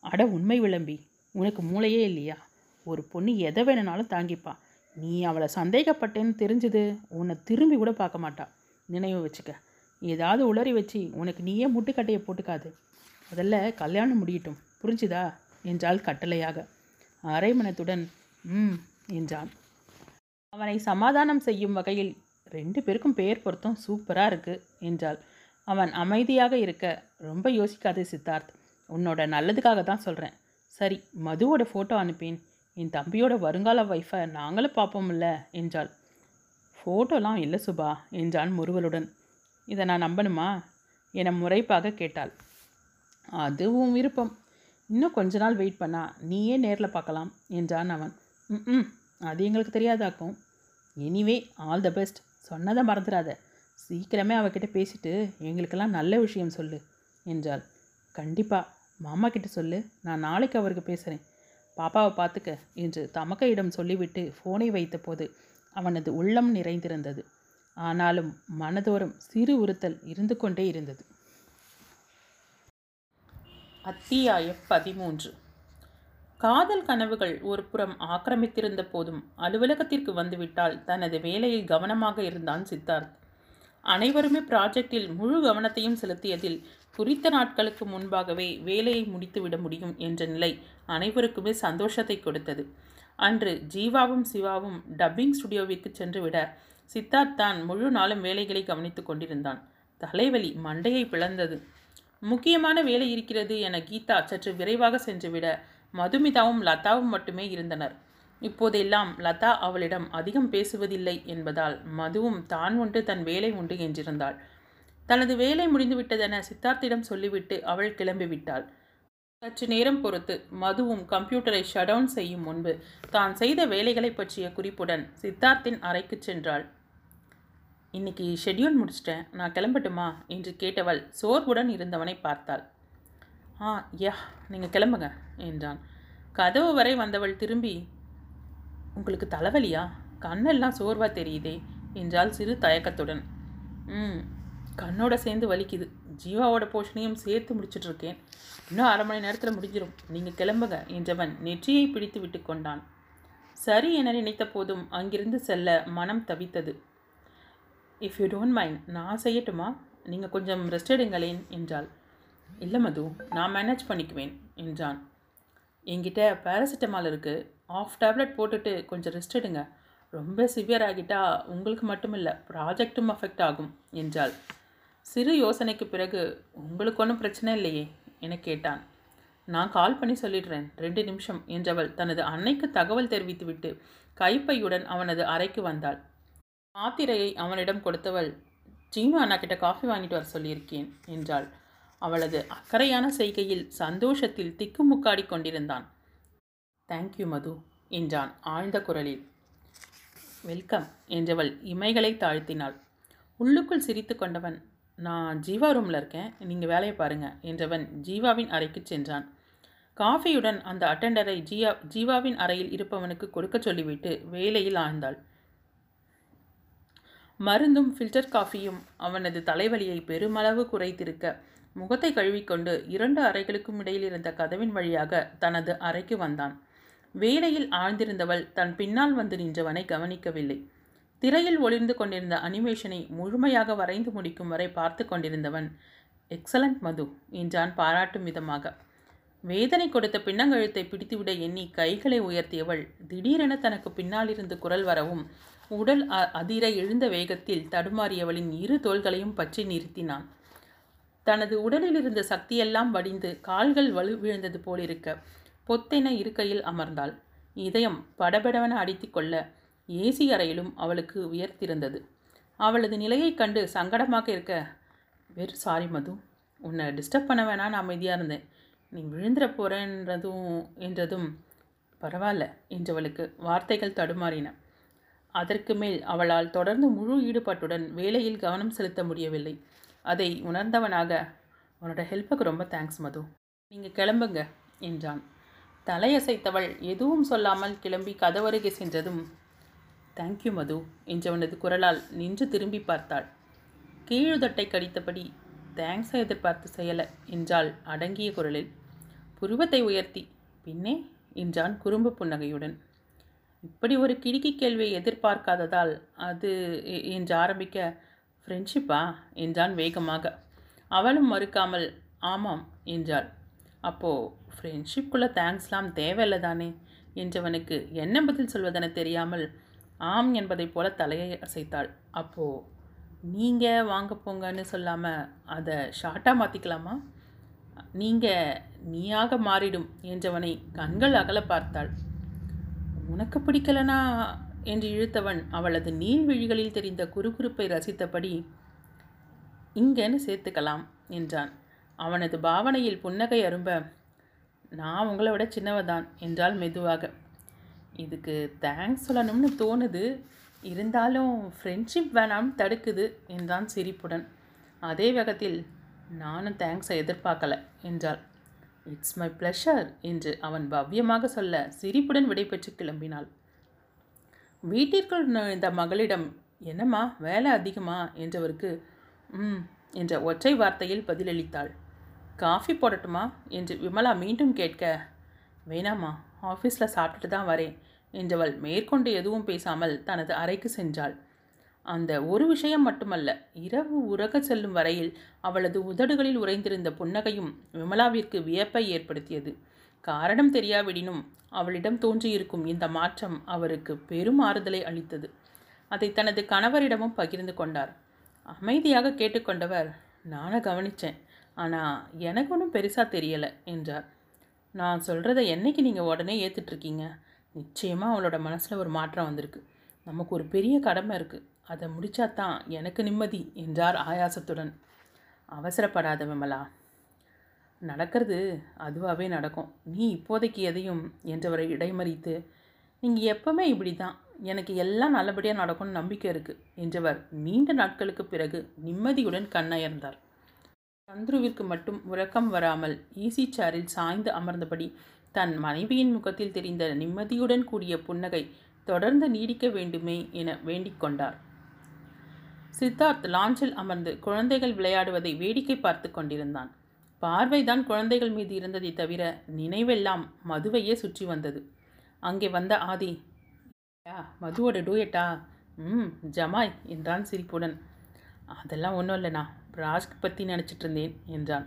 அட உண்மை விளம்பி உனக்கு மூளையே இல்லையா? ஒரு பொண்ணு எதை வேணுனாலும் தாங்கிப்பா. நீ அவளை சந்தேகப்பட்டேன்னு தெரிஞ்சது உன்னை திரும்பி கூட பார்க்க மாட்டா. நினைவு வச்சுக்க. ஏதாவது உளறி வச்சு உனக்கு நீயே முட்டுக்கட்டையை போட்டுக்காது. முதல்ல கல்யாணம் முடியட்டும். புரிஞ்சுதா? என்றாள் கட்டளையாக. அரைமனத்துடன் ம் என்றான். அவனை சமாதானம் செய்யும் வகையில் ரெண்டு பேருக்கும் பெயர் பொருத்தம் சூப்பராக இருக்கு என்றாள். அவன் அமைதியாக இருக்க ரொம்ப யோசிக்காதே சித்தார்த். உன்னோட நல்லதுக்காக தான் சொல்கிறேன் சரி மதுவோட ஃபோட்டோ அனுப்பேன். என் தம்பியோட வருங்கால ஒய்ஃபை நாங்களும் பார்ப்போம்ல என்றாள். ஃபோட்டோலாம் இல்லை சுபா என்றான் முருகலுடன் இதை நான் நம்பணுமா? என முறைப்பாக கேட்டாள். அதுவும் விருப்பம். இன்னும் கொஞ்ச நாள் வெயிட் பண்ணா நீயே நேரில் பார்க்கலாம் என்றான் அவன். ம் அது எங்களுக்கு தெரியாதாக்கும். Anyway all the best. சொன்னதை மறந்துடாத சீக்கிரமே அவகிட்ட பேசிட்டு எங்களுக்கெல்லாம் நல்ல விஷயம் சொல்லு என்றாள். கண்டிப்பாக மாமா கிட்ட சொல்லு. நான் நாளைக்கு அவருக்கு பேசுகிறேன் பாப்பாவை பார்த்துக்க என்று தமக்கையிடம் சொல்லிவிட்டு ஃபோனை வைத்தபோது அவனது உள்ளம் நிறைந்திருந்தது. ஆனாலும் மனதோறும் சிறு உறுத்தல் இருந்து கொண்டே இருந்தது. அத்தியாயம் பதிமூன்று. காதல் கனவுகள் ஒரு புறம் ஆக்கிரமித்திருந்த போதும் அலுவலகத்திற்கு வந்துவிட்டால் தனது வேலையில் கவனமாக இருந்தான் சித்தார்த். அனைவருமே ப்ராஜெக்டில் முழு கவனத்தையும் செலுத்தியதில் குறித்த நாட்களுக்கு முன்பாகவே வேலையை முடித்துவிட முடியும் என்ற நிலை அனைவருக்குமே சந்தோஷத்தை கொடுத்தது. அன்று ஜீவாவும் சிவாவும் டப்பிங் ஸ்டுடியோவிற்கு சென்றுவிட சித்தார்த் தான் முழு நாளும் வேலைகளை கவனித்துக் கொண்டிருந்தான். தலைவலி மண்டையை பிளந்தது. முக்கியமான வேலை இருக்கிறது என கீதா சற்று விரைவாக சென்றுவிட மதுமிதாவும் லதாவும் மட்டுமே இருந்தனர். இப்போதெல்லாம் லதா அவளிடம் அதிகம் பேசுவதில்லை என்பதால் மதுவும் தான் உண்டு தன் வேலை உண்டு என்றிருந்தாள். தனது வேலை முடிந்துவிட்டதென சித்தார்த்திடம் சொல்லிவிட்டு அவள் கிளம்பிவிட்டாள். சற்று நேரம் பொறுத்து மதுவும் கம்ப்யூட்டரை ஷட் செய்யும் முன்பு தான் செய்த வேலைகளை பற்றிய குறிப்புடன் சித்தார்த்தின் அறைக்கு சென்றாள். இன்னைக்கு ஷெட்யூல் முடிச்சிட்டேன். நான் கிளம்பட்டுமா? என்று கேட்டவள் சோர்வுடன் இருந்தவனை பார்த்தாள். ஆ யா நீங்கள் கிளம்புங்க என்றான். கதவு வரை வந்தவள் திரும்பி உங்களுக்கு தலைவலியா? கண்ணெல்லாம் சோர்வாக தெரியுதே என்றால் சிறு தயக்கத்துடன். ம் கண்ணோட சேர்ந்து வலிக்குது. ஜீவாவோட போஷனையும் சேர்த்து முடிச்சிட்டு இருக்கேன் இன்னும் அரை மணி நேரத்தில் முடிஞ்சிடும் நீங்கள் கிளம்புங்க என்றவன் நெற்றியை பிடித்து விட்டு கொண்டான். சரி என நினைத்த போதும் அங்கிருந்து செல்ல மனம் தவித்தது. இஃப் யூ டோன்ட் மைண்ட் நான் செய்யட்டுமா? நீங்கள் கொஞ்சம் ரெஸ்ட் எடுங்களேன் என்றாள். இல்லை மது நான் மேனேஜ் பண்ணிக்குவேன் என்றான். என்கிட்ட பேராசிட்டமால் இருக்குது ஆஃப் டேப்லெட் போட்டுட்டு கொஞ்சம் ரெஸ்ட் எடுங்க. ரொம்ப சிவியர் ஆகிட்டா உங்களுக்கு மட்டும் இல்லை அஃபெக்ட் ஆகும் என்றாள். சிறு யோசனைக்கு பிறகு உங்களுக்கு ஒன்றும் பிரச்சனை இல்லையே? என கேட்டான். நான் கால் பண்ணி சொல்லிடுறேன். ரெண்டு நிமிஷம் என்றவள் தனது அன்னைக்கு தகவல் தெரிவித்துவிட்டு கைப்பையுடன் அவனது அறைக்கு வந்தாள். மாத்திரையை அவனிடம் கொடுத்தவள் சீனு அண்ணா கிட்ட காஃபி வாங்கிட்டு வர சொல்லியிருக்கேன் என்றாள். அவளது அக்கறையான செய்கையில் சந்தோஷத்தில் திக்குமுக்காடி கொண்டிருந்தான். தேங்க்யூ மது என்றான் ஆழ்ந்த குரலில். வெல்கம் என்றவள் இமைகளை தாழ்த்தினாள். உள்ளுக்குள் சிரித்து கொண்டவன் நான் ஜீவா ரூமில் இருக்கேன். நீங்கள் வேலையை பாருங்கள் என்றவன் ஜீவாவின் அறைக்கு சென்றான். காஃபியுடன் அந்த அட்டெண்டரை ஜீவா ஜீவாவின் அறையில் இருப்பவனுக்கு கொடுக்க சொல்லிவிட்டு வேலையில் ஆழ்ந்தாள். மருந்தும் ஃபில்டர் காஃபியும் அவனது தலைவலியை பெருமளவு குறைத்திருக்க முகத்தை கழுவிக்கொண்டு இரண்டு அறைகளுக்கும் இடையில் இருந்த கதவின் வழியாக தனது அறைக்கு வந்தான். வேலையில் ஆழ்ந்திருந்தவள் தன் பின்னால் வந்து நின்றவனை கவனிக்கவில்லை. திரையில் ஒளிர்ந்து கொண்டிருந்த அனிமேஷனை முழுமையாக வரைந்து முடிக்கும் வரை பார்த்து கொண்டிருந்தவன் எக்ஸலண்ட் மது என்றான் பாராட்டும் விதமாக. வேதனை கொடுத்த பின்னங்கழுத்தை பிடித்துவிட எண்ணி கைகளை உயர்த்தியவள் திடீரென தனக்கு பின்னாலிருந்து குரல் வரவும் உடல் அ- அதிர எழுந்த வேகத்தில் தடுமாறியவளின் இரு தோள்களையும் பற்றி நிறுத்தினான். தனது உடலில் இருந்த சக்தியெல்லாம் வடிந்து கால்கள் வலு விழுந்தது போலிருக்க பொத்தென இருக்கையில் அமர்ந்தாள். இதயம் படபடவென அடித்துக்கொள்ள ஏசி அறையிலும் அவளுக்கு உயர்த்திருந்தது அவளது நிலையைக் கண்டு சங்கடமாக இருக்க வெறும் சாரி மது உன்னை டிஸ்டர்ப் பண்ண வேணாம் நான் அமைதியாக இருந்தேன். நீ விழுந்துட போகிறேன்றதும் என்றதும் பரவாயில்ல என்றவளுக்கு வார்த்தைகள் தடுமாறின. அதற்கு மேல் அவளால் தொடர்ந்து முழு ஈடுபாட்டுடன் வேலையில் கவனம் செலுத்த முடியவில்லை. அதை உணர்ந்தவனாக உன்னோட ஹெல்ப்புக்கு ரொம்ப தேங்க்ஸ் மது. நீங்கள் கிளம்புங்க என்றான். தலையசைத்தவள் எதுவும் சொல்லாமல் கிளம்பி கதவருகே சென்றதும் தேங்க்யூ மது என்றவனது குரலால் நின்று திரும்பி பார்த்தாள். கீழுதட்டை கடித்தபடி தேங்க்ஸை எதிர்பார்த்து செய்யலை என்றாள் அடங்கிய குரலில். புருவத்தை உயர்த்தி பின்னே என்றான் குறும்பு புன்னகையுடன். இப்படி ஒரு கிடுக்கி கேள்வியை எதிர்பார்க்காததால் அது என்று ஆரம்பிக்க ஃப்ரெண்ட்ஷிப்பா என்றான் வேகமாக. அவளும் மறுக்காமல் ஆமாம் என்றாள். அப்போது ஃப்ரெண்ட்ஷிப்புக்குள்ளே தேங்க்ஸ்லாம் தேவையில்லை தானே? என்றவனுக்கு என்ன பதில் சொல்வதென தெரியாமல் ஆம் என்பதைப் போல தலையை அசைத்தாள். அப்போது நீங்கள் வாங்க போங்கன்னு சொல்லாமல் அதை ஷார்ட்டாக மாற்றிக்கலாமா நீங்கள் நீயாக மாறிடும் என்றவனை கண்கள் அகல பார்த்தாள். உனக்கு பிடிக்கலனா? என்று இழுத்தவன் அவளது நீள்விழிகளில் தெரிந்த குறுகுறுப்பை ரசித்தபடி இங்கன்னு சேர்த்துக்கலாம் என்றான். அவனது பாவனையில் புன்னகை அரும்ப நான் உங்களை விட சின்னவதான் என்றாள் மெதுவாக. இதுக்கு தேங்க்ஸ் சொல்லணும்னு தோணுது. இருந்தாலும் ஃப்ரெண்ட்ஷிப் வேணாம்னு தடுக்குது என்றான் சிரிப்புடன். அதே வேகத்தில் நானும் தேங்க்ஸை எதிர்பார்க்கல என்றாள். இட்ஸ் மை ப்ளஷர் என்று அவன் பவ்யமாக சொல்ல சிரிப்புடன் விடைபெற்று கிளம்பினாள். வீட்டிற்குள் நுழைந்த மகளிடம் என்னம்மா வேலை அதிகமா? என்றவருக்கு ம் என்ற ஒற்றை வார்த்தையில் பதிலளித்தாள். காஃபி போடட்டுமா? என்று விமலா மீண்டும் கேட்க வேணாம்மா ஆஃபீஸில் சாப்பிட்டுட்டு தான் வரேன் என்றவள் மேற்கொண்டு எதுவும் பேசாமல் தனது அறைக்கு சென்றாள். அந்த ஒரு விஷயம் மட்டுமல்ல இரவு உறக செல்லும் வரையில் அவளது உதடுகளில் உறைந்திருந்த புன்னகையும் விமலாவிற்கு வியப்பை ஏற்படுத்தியது. காரணம் தெரியாவிடினும் அவளிடம் தோன்றியிருக்கும் இந்த மாற்றம் அவருக்கு பெரும் ஆறுதலை அளித்தது. அதை தனது கணவரிடமும் பகிர்ந்து கொண்டார். அமைதியாக கேட்டுக்கொண்டவர் நானும் கவனித்தேன் ஆனால் எனக்கு ஒன்றும் பெருசாக தெரியலை என்றார். நான் சொல்கிறத என்னைக்கு நீங்கள் உடனே ஏற்றுட்ருக்கீங்க நிச்சயமாக அவளோட மனசில் ஒரு மாற்றம் வந்திருக்கு. நமக்கு ஒரு பெரிய கடமை இருக்குது அதை முடிச்சா தான் எனக்கு நிம்மதி என்றார் ஆயாசத்துடன். அவசரப்படாத விமலா நடக்கிறது அதுவாகவே நடக்கும். நீ இப்போதைக்கு எதையும் என்றவரை இடைமறித்து நீங்கள் எப்பவுமே இப்படி தான் எனக்கு எல்லாம் நல்லபடியாக நடக்கும்னு நம்பிக்கை இருக்குது என்றவர் நீண்ட நாட்களுக்கு பிறகு நிம்மதியுடன் கண்ணயர்ந்தார். சந்துருவிற்கு மட்டும் உறக்கம் வராமல் ஈசி சாரில் சாய்ந்து அமர்ந்தபடி தன் மனைவியின் முகத்தில் தெரிந்த நிம்மதியுடன் கூடிய புன்னகை தொடர்ந்து நீடிக்க வேண்டுமே என வேண்டிக் கொண்டார். சித்தார்த் லாஞ்சில் அமர்ந்து குழந்தைகள் விளையாடுவதை வேடிக்கை பார்த்து கொண்டிருந்தான். பார்வைதான் குழந்தைகள் மீது இருந்ததை தவிர நினைவெல்லாம் மதுவையே சுற்றி வந்தது. அங்கே வந்த ஆதி யா மதுவோட டூயட்டா? ம் ஜமாய் என்றான் சிரிப்புடன். அதெல்லாம் ஒன்றும் இல்லைண்ணா. ராஜ்க்கு பற்றி நினச்சிட்டு இருந்தேன் என்றான்.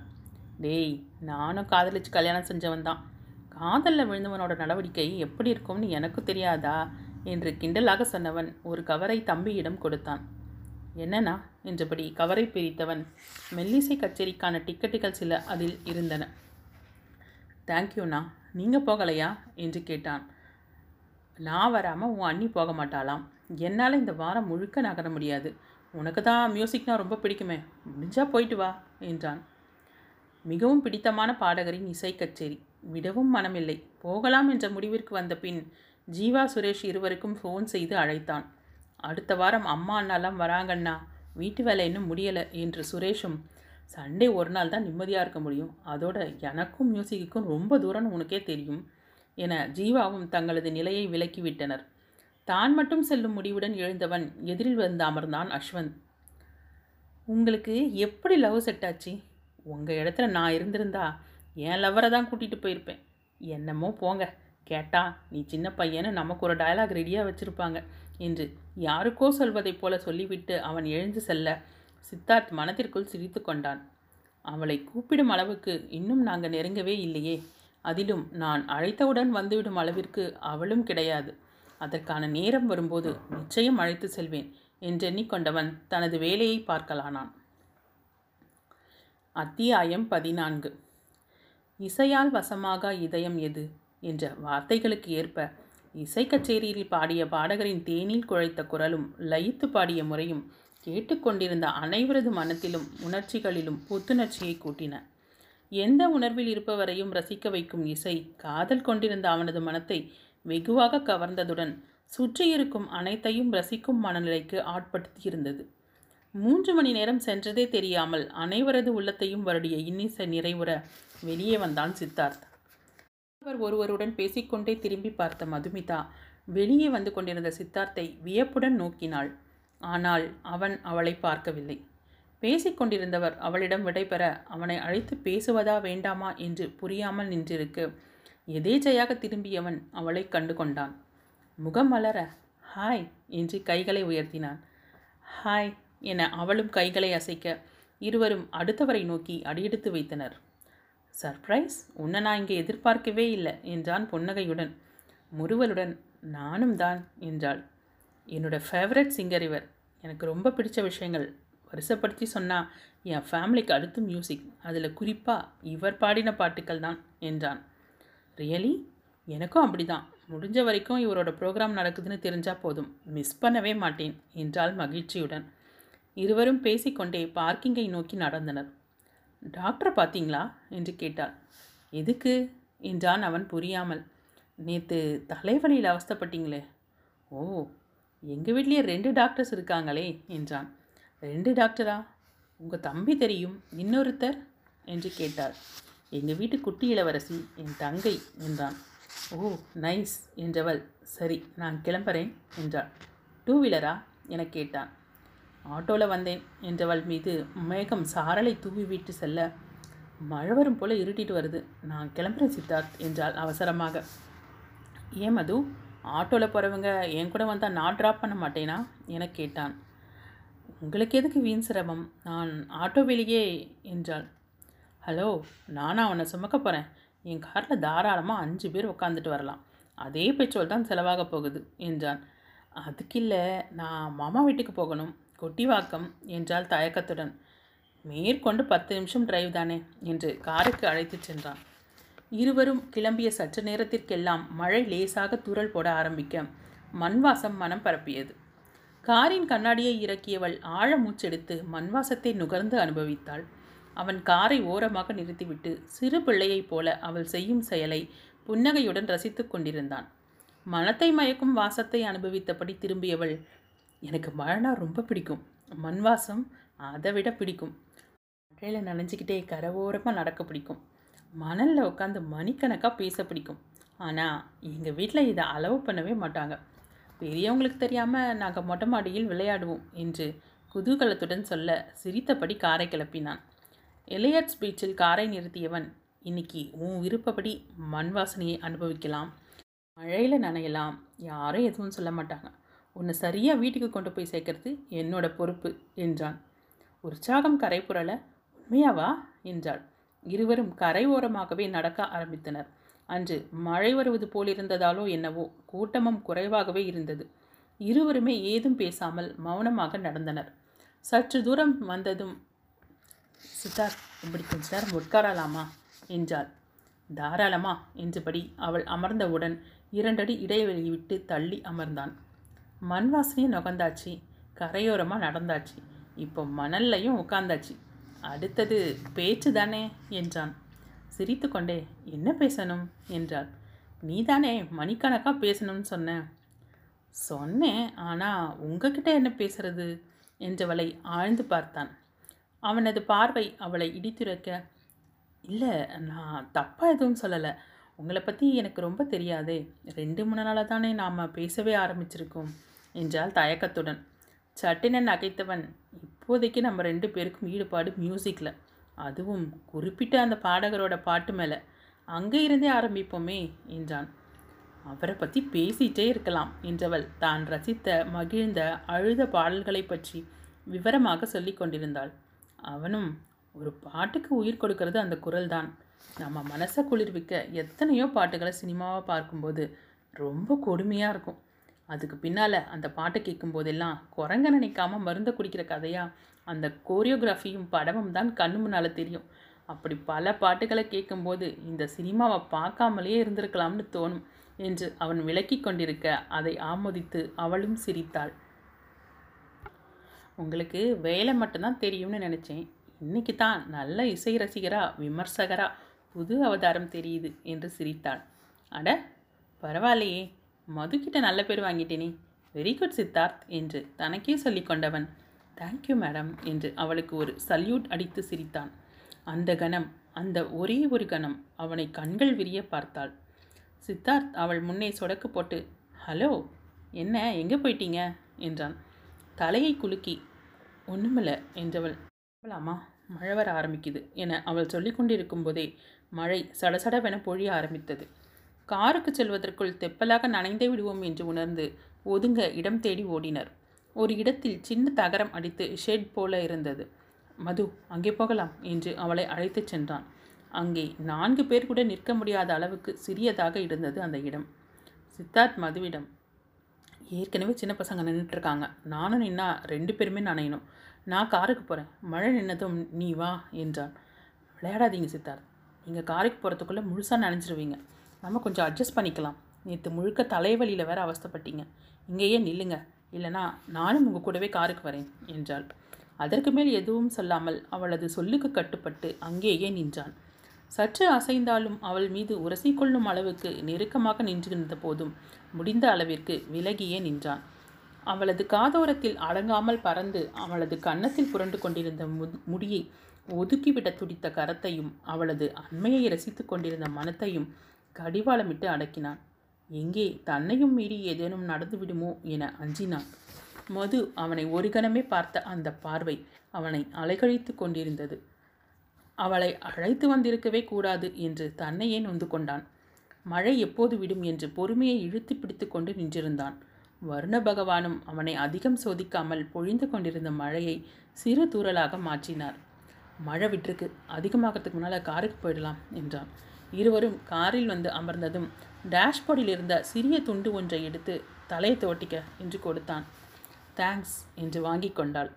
டேய் நானும் காதலிச்சு கல்யாணம் செஞ்சவன் தான். காதலில் விழுந்தவனோட நடவடிக்கை எப்படி இருக்கும்னு எனக்கும் தெரியாதா? என்று கிண்டலாக சொன்னவன் ஒரு கவரை தம்பியிடம் கொடுத்தான். என்னண்ணா? என்றபடி கவரை பிரித்தவன் மெல்லிசை கச்சேரிக்கான டிக்கெட்டுகள் சில அதில் இருந்தன. தேங்க்யூண்ணா நீங்கள் போகலையா? என்று கேட்டான். நான் வராமல் உன் அண்ணி போக மாட்டாளாம். என்னால் இந்த வாரம் முழுக்க நகர முடியாது. உனக்கு தான் மியூசிக்னால் ரொம்ப பிடிக்குமே. முடிஞ்சா போயிட்டு வா என்றான். மிகவும் பிடித்தமான பாடகரின் இசை கச்சேரி. விடவும் மனமில்லை. போகலாம் என்ற முடிவிற்கு வந்த பின் ஜீவா சுரேஷ் இருவருக்கும் ஃபோன் செய்து அழைத்தான். அடுத்த வாரம் அம்மா அண்ணாலாம் வராங்கண்ணா. வீட்டு வேலை இன்னும் முடியலை என்று சுரேஷும் சண்டே ஒரு நாள் தான் நிம்மதியாக இருக்க முடியும். அதோட எனக்கும் மியூசிக்குக்கும் ரொம்ப தூரம்னு உனக்கே தெரியும் என ஜீவாவும் தங்களது நிலையை விலக்கிவிட்டனர் தான் மட்டும் செல்லும் முடிவுடன் எழுந்தவன் எதிரில் வந்து அமர்ந்தான் அஸ்வந்த். உங்களுக்கு எப்படி லவ் செட் ஆச்சு? உங்கள் இடத்துல நான் இருந்திருந்தா என் லவ்வரை தான் கூட்டிகிட்டு போயிருப்பேன். என்னமோ போங்க. கேட்டா நீ சின்ன பையனை நமக்கு ஒரு டயலாக் ரெடியாக வச்சுருப்பாங்க என்று யாருக்கோ சொல்வதைப் போல சொல்லிவிட்டு அவன் எழுந்து செல்ல சித்தார்த் மனத்திற்குள் சிரித்து கொண்டான். அவளை கூப்பிடும் அளவுக்கு இன்னும் நாங்கள் நெருங்கவே இல்லையே. அதிலும் நான் அழைத்தவுடன் வந்துவிடும் அளவிற்கு அவளும் கிடையாது. அதற்கான நேரம் வரும்போது நிச்சயம் அழைத்து செல்வேன் என்றெண்ணிக்கொண்டவன் தனது வேலையை பார்க்கலானான். அத்தியாயம் பதினான்கு. இசையால் வசமாக இதயம் எது? என்ற வார்த்தைகளுக்கு ஏற்ப இசை கச்சேரியில் பாடிய பாடகரின் தேனில் குழைத்த குரலும் லயித்து பாடிய முறையும் கேட்டுக்கொண்டிருந்த அனைவரது மனத்திலும் உணர்ச்சிகளிலும் புத்துணர்ச்சியை கூட்டின. எந்த உணர்வில் இருப்பவரையும் ரசிக்க வைக்கும் இசை காதல் கொண்டிருந்த அவனது மனத்தை வெகுவாக கவர்ந்ததுடன் சுற்றியிருக்கும் அனைத்தையும் ரசிக்கும் மனநிலைக்கு ஆட்படுத்தியிருந்தது. மூன்று மணி நேரம் சென்றதே தெரியாமல் அனைவரது உள்ளத்தையும் வருடிய இன்னிசை நிறைவுற வெளியே வந்தான் சித்தார்த். அவர் ஒருவருடன் பேசிக்கொண்டே திரும்பி பார்த்த மதுமிதா வெளியே வந்து கொண்டிருந்த சித்தார்த்தை வியப்புடன் நோக்கினாள். ஆனால் அவன் அவளை பார்க்கவில்லை. பேசிக்கொண்டிருந்தவர் அவளிடம் விடைபெற அவனை அழைத்து பேசுவதா வேண்டாமா என்று புரியாமல் நின்றிருக்கு எதேச்சையாக திரும்பியவன் அவளை கண்டு கொண்டான் முகம் மலர ஹாய் என்று கைகளை உயர்த்தினான். ஹாய் என அவளும் கைகளை அசைக்க இருவரும் அடுத்தவரை நோக்கி அடியெடுத்து வைத்தனர். சர்ப்ரைஸ்! உன்னை நான் இங்கே எதிர்பார்க்கவே இல்லை என்றான் புன்னகையுடன். முறுவலுடன் நானும் தான் என்றாள். என்னோட ஃபேவரட் சிங்கர் இவர். எனக்கு ரொம்ப பிடிச்ச விஷயங்கள். வருஷப்படுத்தி சொன்னால் என் ஃபேமிலிக்கு அடுத்து மியூசிக். அதில் குறிப்பாக இவர் பாடின பாட்டுக்கள் தான் என்றான். ரியலி எனக்கும் அப்படி தான் முடிஞ்ச வரைக்கும் இவரோட ப்ரோக்ராம் நடக்குதுன்னு தெரிஞ்சால் போதும். மிஸ் பண்ணவே மாட்டேன் என்றாள் மகிழ்ச்சியுடன். இருவரும் பேசிக்கொண்டே பார்க்கிங்கை நோக்கி நடந்தனர். டாக்டரை பார்த்தீங்களா? என்று கேட்டாள். எதுக்கு? என்றான் அவன் புரியாமல். நேற்று தலைவலியில் அவஸ்தப்பட்டீங்களே. ஓ எங்கள் வீட்லேயே ரெண்டு டாக்டர்ஸ் இருக்காங்களே என்றான். ரெண்டு டாக்டரா உங்கள் தம்பி தெரியும் இன்னொருத்தர்? என்று கேட்டார் எங்கள் வீட்டு குட்டி இளவரசி என் தங்கை என்றான். ஓ நைஸ் என்றவள். சரி நான் கிளம்புறேன் என்றாள். டூ வீலரா என கேட்டான். ஆட்டோவில் வந்தேன் என்றவள் மீது மேகம் சாரலை தூவி விட்டு செல்ல மழை வரும் போல இருட்டிட்டு வருது. நான் கிளம்புறேன் சித்தார்த் என்றாள் அவசரமாக. ஏன் மது? ஆட்டோவில் போகிறவங்க என் கூட வந்தால் நான் ட்ராப் பண்ண மாட்டேனா? என கேட்டான். உங்களுக்கு எதுக்கு வீண் சிரமம்? நான் ஆட்டோ வெளியே என்றாள். ஹலோ நானும் அவனை சுமக்க போகிறேன் என் காரில் தாராளமாக அஞ்சு பேர் உட்காந்துட்டு வரலாம். அதே பெட்ரோல் தான் செலவாக போகுது என்றான். அதுக்கு இல்லை நான் மாமா வீட்டுக்கு போகணும். கொட்டிவாக்கம் என்றால் தயக்கத்துடன். மேற்கொண்டு பத்து நிமிஷம் டிரைவ் தானே என்று காருக்கு அழைத்துச் சென்றான். இருவரும் கிளம்பிய சற்று நேரத்திற்கெல்லாம் மழை லேசாக துரல் போட ஆரம்பிக்க மண்வாசம் மனம் பரப்பியது. காரின் கண்ணாடியை இறக்கியவள் ஆழ மூச்செடுத்து மண்வாசத்தை நுகர்ந்து அனுபவித்தாள். அவன் காரை ஓரமாக நிறுத்திவிட்டு சிறு பிள்ளையைப் போல அவள் செய்யும் செயலை புன்னகையுடன் ரசித்து கொண்டிருந்தான். மனத்தை மயக்கும் வாசத்தை அனுபவித்தபடி திரும்பியவள் எனக்கு மழைனா ரொம்ப பிடிக்கும். மண் வாசம் அதை விட பிடிக்கும். மழையில் நனைஞ்சிக்கிட்டே கரவோரமாக நடக்க பிடிக்கும். மணலில் உட்காந்து மணிக்கணக்காக பேச பிடிக்கும். ஆனால் எங்கள் வீட்டில் இதை அளவு பண்ணவே மாட்டாங்க. பெரியவங்களுக்கு தெரியாமல் நாங்கள் மொட்டை மாடியில் விளையாடுவோம் என்று குதூகலத்துடன் சொல்ல சிரித்தபடி காரை கிளப்பினான். எலியட்ஸ் பீச்சில் காரை நிறுத்தியவன். இன்னைக்கு உன் விருப்பப்படி மண் வாசனையை அனுபவிக்கலாம். மழையில் நனையலாம். யாரும் எதுவும் சொல்ல மாட்டாங்க. உன்னை சரியாக வீட்டுக்கு கொண்டு போய் சேர்க்கறது என்னோட பொறுப்பு என்றான். உற்சாகம் கரை புரள உண்மையாவா? என்றாள். இருவரும் கரை ஓரமாகவே நடக்க ஆரம்பித்தனர். அன்று மழை வருவது போலிருந்ததாலோ என்னவோ கூட்டமும் குறைவாகவே இருந்தது. இருவருமே ஏதும் பேசாமல் மௌனமாக நடந்தனர். சற்று தூரம் வந்ததும் சித்தார் இப்படி கொஞ்ச நேரம் உட்காரலாமா என்றாள். தாராளமா என்றபடி அவள் அமர்ந்தவுடன் இரண்டடி இடைவெளி விட்டு தள்ளி அமர்ந்தான். மண் வாசனையும் நுகர்ந்தாச்சு கரையோரமாக நடந்தாச்சு. இப்போ மணல்லையும் உட்கார்ந்தாச்சு. அடுத்தது பேச்சு தானே? என்றான். சிரித்துக்கொண்டே என்ன பேசணும்? என்றாள். நீதானே மணிக்கணக்காக பேசணும்னு சொன்ன? சொன்னேன் ஆனால் உங்ககிட்ட என்ன பேசுறது? என்றவளை ஆழ்ந்து பார்த்தான். அவனது பார்வை அவளை இடித்துரைக்க இல்லை நான் தப்பாக எதுவும் சொல்லலை. உங்களை பற்றி எனக்கு ரொம்ப தெரியாதே. ரெண்டு மூணு நாளாக தானே நாம் பேசவே ஆரம்பிச்சிருக்கோம் என்றால் தயக்கத்துடன். சட்டினன் நகைத்தவன் இப்போதைக்கு நம்ம ரெண்டு பேருக்கும் ஈடுபாடு மியூசிக்கில் அதுவும் குறிப்பிட்ட அந்த பாடகரோட பாட்டு மேலே. அங்கே இருந்தே ஆரம்பிப்போமே என்றான். அவரை பற்றி பேசிட்டே இருக்கலாம் என்றவள் தான் ரசித்த மகிழ்ந்த அழுத பாடல்களை பற்றி விவரமாக சொல்லி கொண்டிருந்தாள். அவனும் ஒரு பாட்டுக்கு உயிர் கொடுக்கறது அந்த குரல் தான் நம்ம மனசை குளிர்விக்க எத்தனையோ பாட்டுகளை சினிமாவை பார்க்கும்போது ரொம்ப கொடுமையாக இருக்கும். அதுக்கு பின்னால் அந்த பாட்டை கேட்கும் போதெல்லாம் குரங்க நினைக்காம மருந்தை குடிக்கிற கதையாக அந்த கோரியோகிராஃபியும் படமும் தான் கண்ணு முன்னால் தெரியும். அப்படி பல பாட்டுகளை கேட்கும்போது இந்த சினிமாவை பார்க்காமலேயே இருந்திருக்கலாம்னு தோணும் என்று அவன் விளக்கி கொண்டிருக்க அதை ஆமோதித்து அவளும் சிரித்தாள். உங்களுக்கு வேலை மட்டும்தான் தெரியும்னு நினச்சேன். இன்னைக்கு தான் நல்ல இசை ரசிகரா விமர்சகரா புது அவதாரம் தெரியுது என்று சிரித்தாள். அட பரவாயில்லையே. மதுக்கிட்ட நல்ல பேர் வாங்கிட்டேனே. வெரி குட் சித்தார்த் என்று தனக்கே சொல்லி கொண்டவன். தேங்க்யூ மேடம் என்று அவளுக்கு ஒரு சல்யூட் அடித்து சிரித்தான். அந்த கணம் அந்த ஒரே ஒரு கணம் அவனை கண்கள் விரிய பார்த்தாள். சித்தார்த் அவள் முன்னே சொடக்கு போட்டு ஹலோ என்ன எங்கே போயிட்டீங்க? என்றான். தலையை குலுக்கி ஒன்றுமில்ல என்றவள் அம்மா மழை வர ஆரம்பிக்குது என அவள் சொல்லி கொண்டிருக்கும் போதே மழை சடசடவென பொழிய ஆரம்பித்தது. காருக்கு செல்வதற்குள் தெப்பலாக நனைந்தே விடுவோம் என்று உணர்ந்து ஒதுங்க இடம் தேடி ஓடினர். ஒரு இடத்தில் சின்ன தகரம் அடித்து ஷெட் போல இருந்தது. மது அங்கே போகலாம் என்று அவளை அழைத்துச் சென்றான். அங்கே நான்கு பேர் கூட நிற்க முடியாத அளவுக்கு சிறியதாக இருந்தது அந்த இடம். சித்தார்த் மதுவிடம் ஏற்கனவே சின்ன பசங்க நின்றுட்டுருக்காங்க நானும் நின்னா ரெண்டு பேருமே நனையணும். நான் காருக்கு போகிறேன் மழை நின்னதும் நீ வா என்றான். விளையாடாதீங்க சித்தார்த். நீங்கள் காருக்கு போகிறதுக்குள்ளே முழுசாக நனைஞ்சிருவீங்க. நம்ம கொஞ்சம் அட்ஜஸ்ட் பண்ணிக்கலாம். நேற்று முழுக்க தலைவலியில் வேற அவஸ்தப்பட்டீங்க. இங்கேயே நில்லுங்க. இல்லைனா நானும் உங்கள் கூடவே காருக்கு வரேன் என்றாள். அதற்கு மேல் எதுவும் சொல்லாமல் அவளது சொல்லுக்கு கட்டுப்பட்டு அங்கேயே நின்றான். சற்று அசைந்தாலும் அவள் மீது உரசிக்கொள்ளும் அளவுக்கு நெருக்கமாக நின்றிருந்த போதும் முடிந்த அளவிற்கு விலகியே நின்றான். அவளது காதோரத்தில் அடங்காமல் பறந்து அவளது கன்னத்தில் புரண்டு கொண்டிருந்த மு- முடியை ஒதுக்கிவிட துடித்த கரத்தையும் அவளது அண்மையை ரசித்துக் கொண்டிருந்த மனத்தையும் கடிவாளமிட்டு அடக்கினான். எங்கே தன்னையும் மீறி ஏதேனும் நடந்துவிடுமோ என அஞ்சினான். மது அவனை ஒரு கணமே பார்த்த அந்த பார்வை அவனை அலைகழித்து கொண்டிருந்தது. அவளை அழைத்து வந்திருக்கவே கூடாது என்று தன்னையே நொந்து கொண்டான். மழை எப்போது விடும் என்று பொறுமையை இழுத்து பிடித்து கொண்டு நின்றிருந்தான். வருண பகவானும் அவனை அதிகம் சோதிக்காமல் பொழிந்து கொண்டிருந்த மழையை சிறு தூறலாக மாற்றினார். மழை விட்டிருக்கு. அதிகமாகறதுக்கு முன்னால் காருக்கு போயிடலாம் என்றான். இருவரும் காரில் வந்து அமர்ந்ததும் டேஷ்போர்டில் இருந்த சிறிய துண்டு ஒன்றை எடுத்து தலையை தோட்டிக்க என்று கொடுத்தான். தேங்க்ஸ் என்று வாங்கி கொண்டாள்.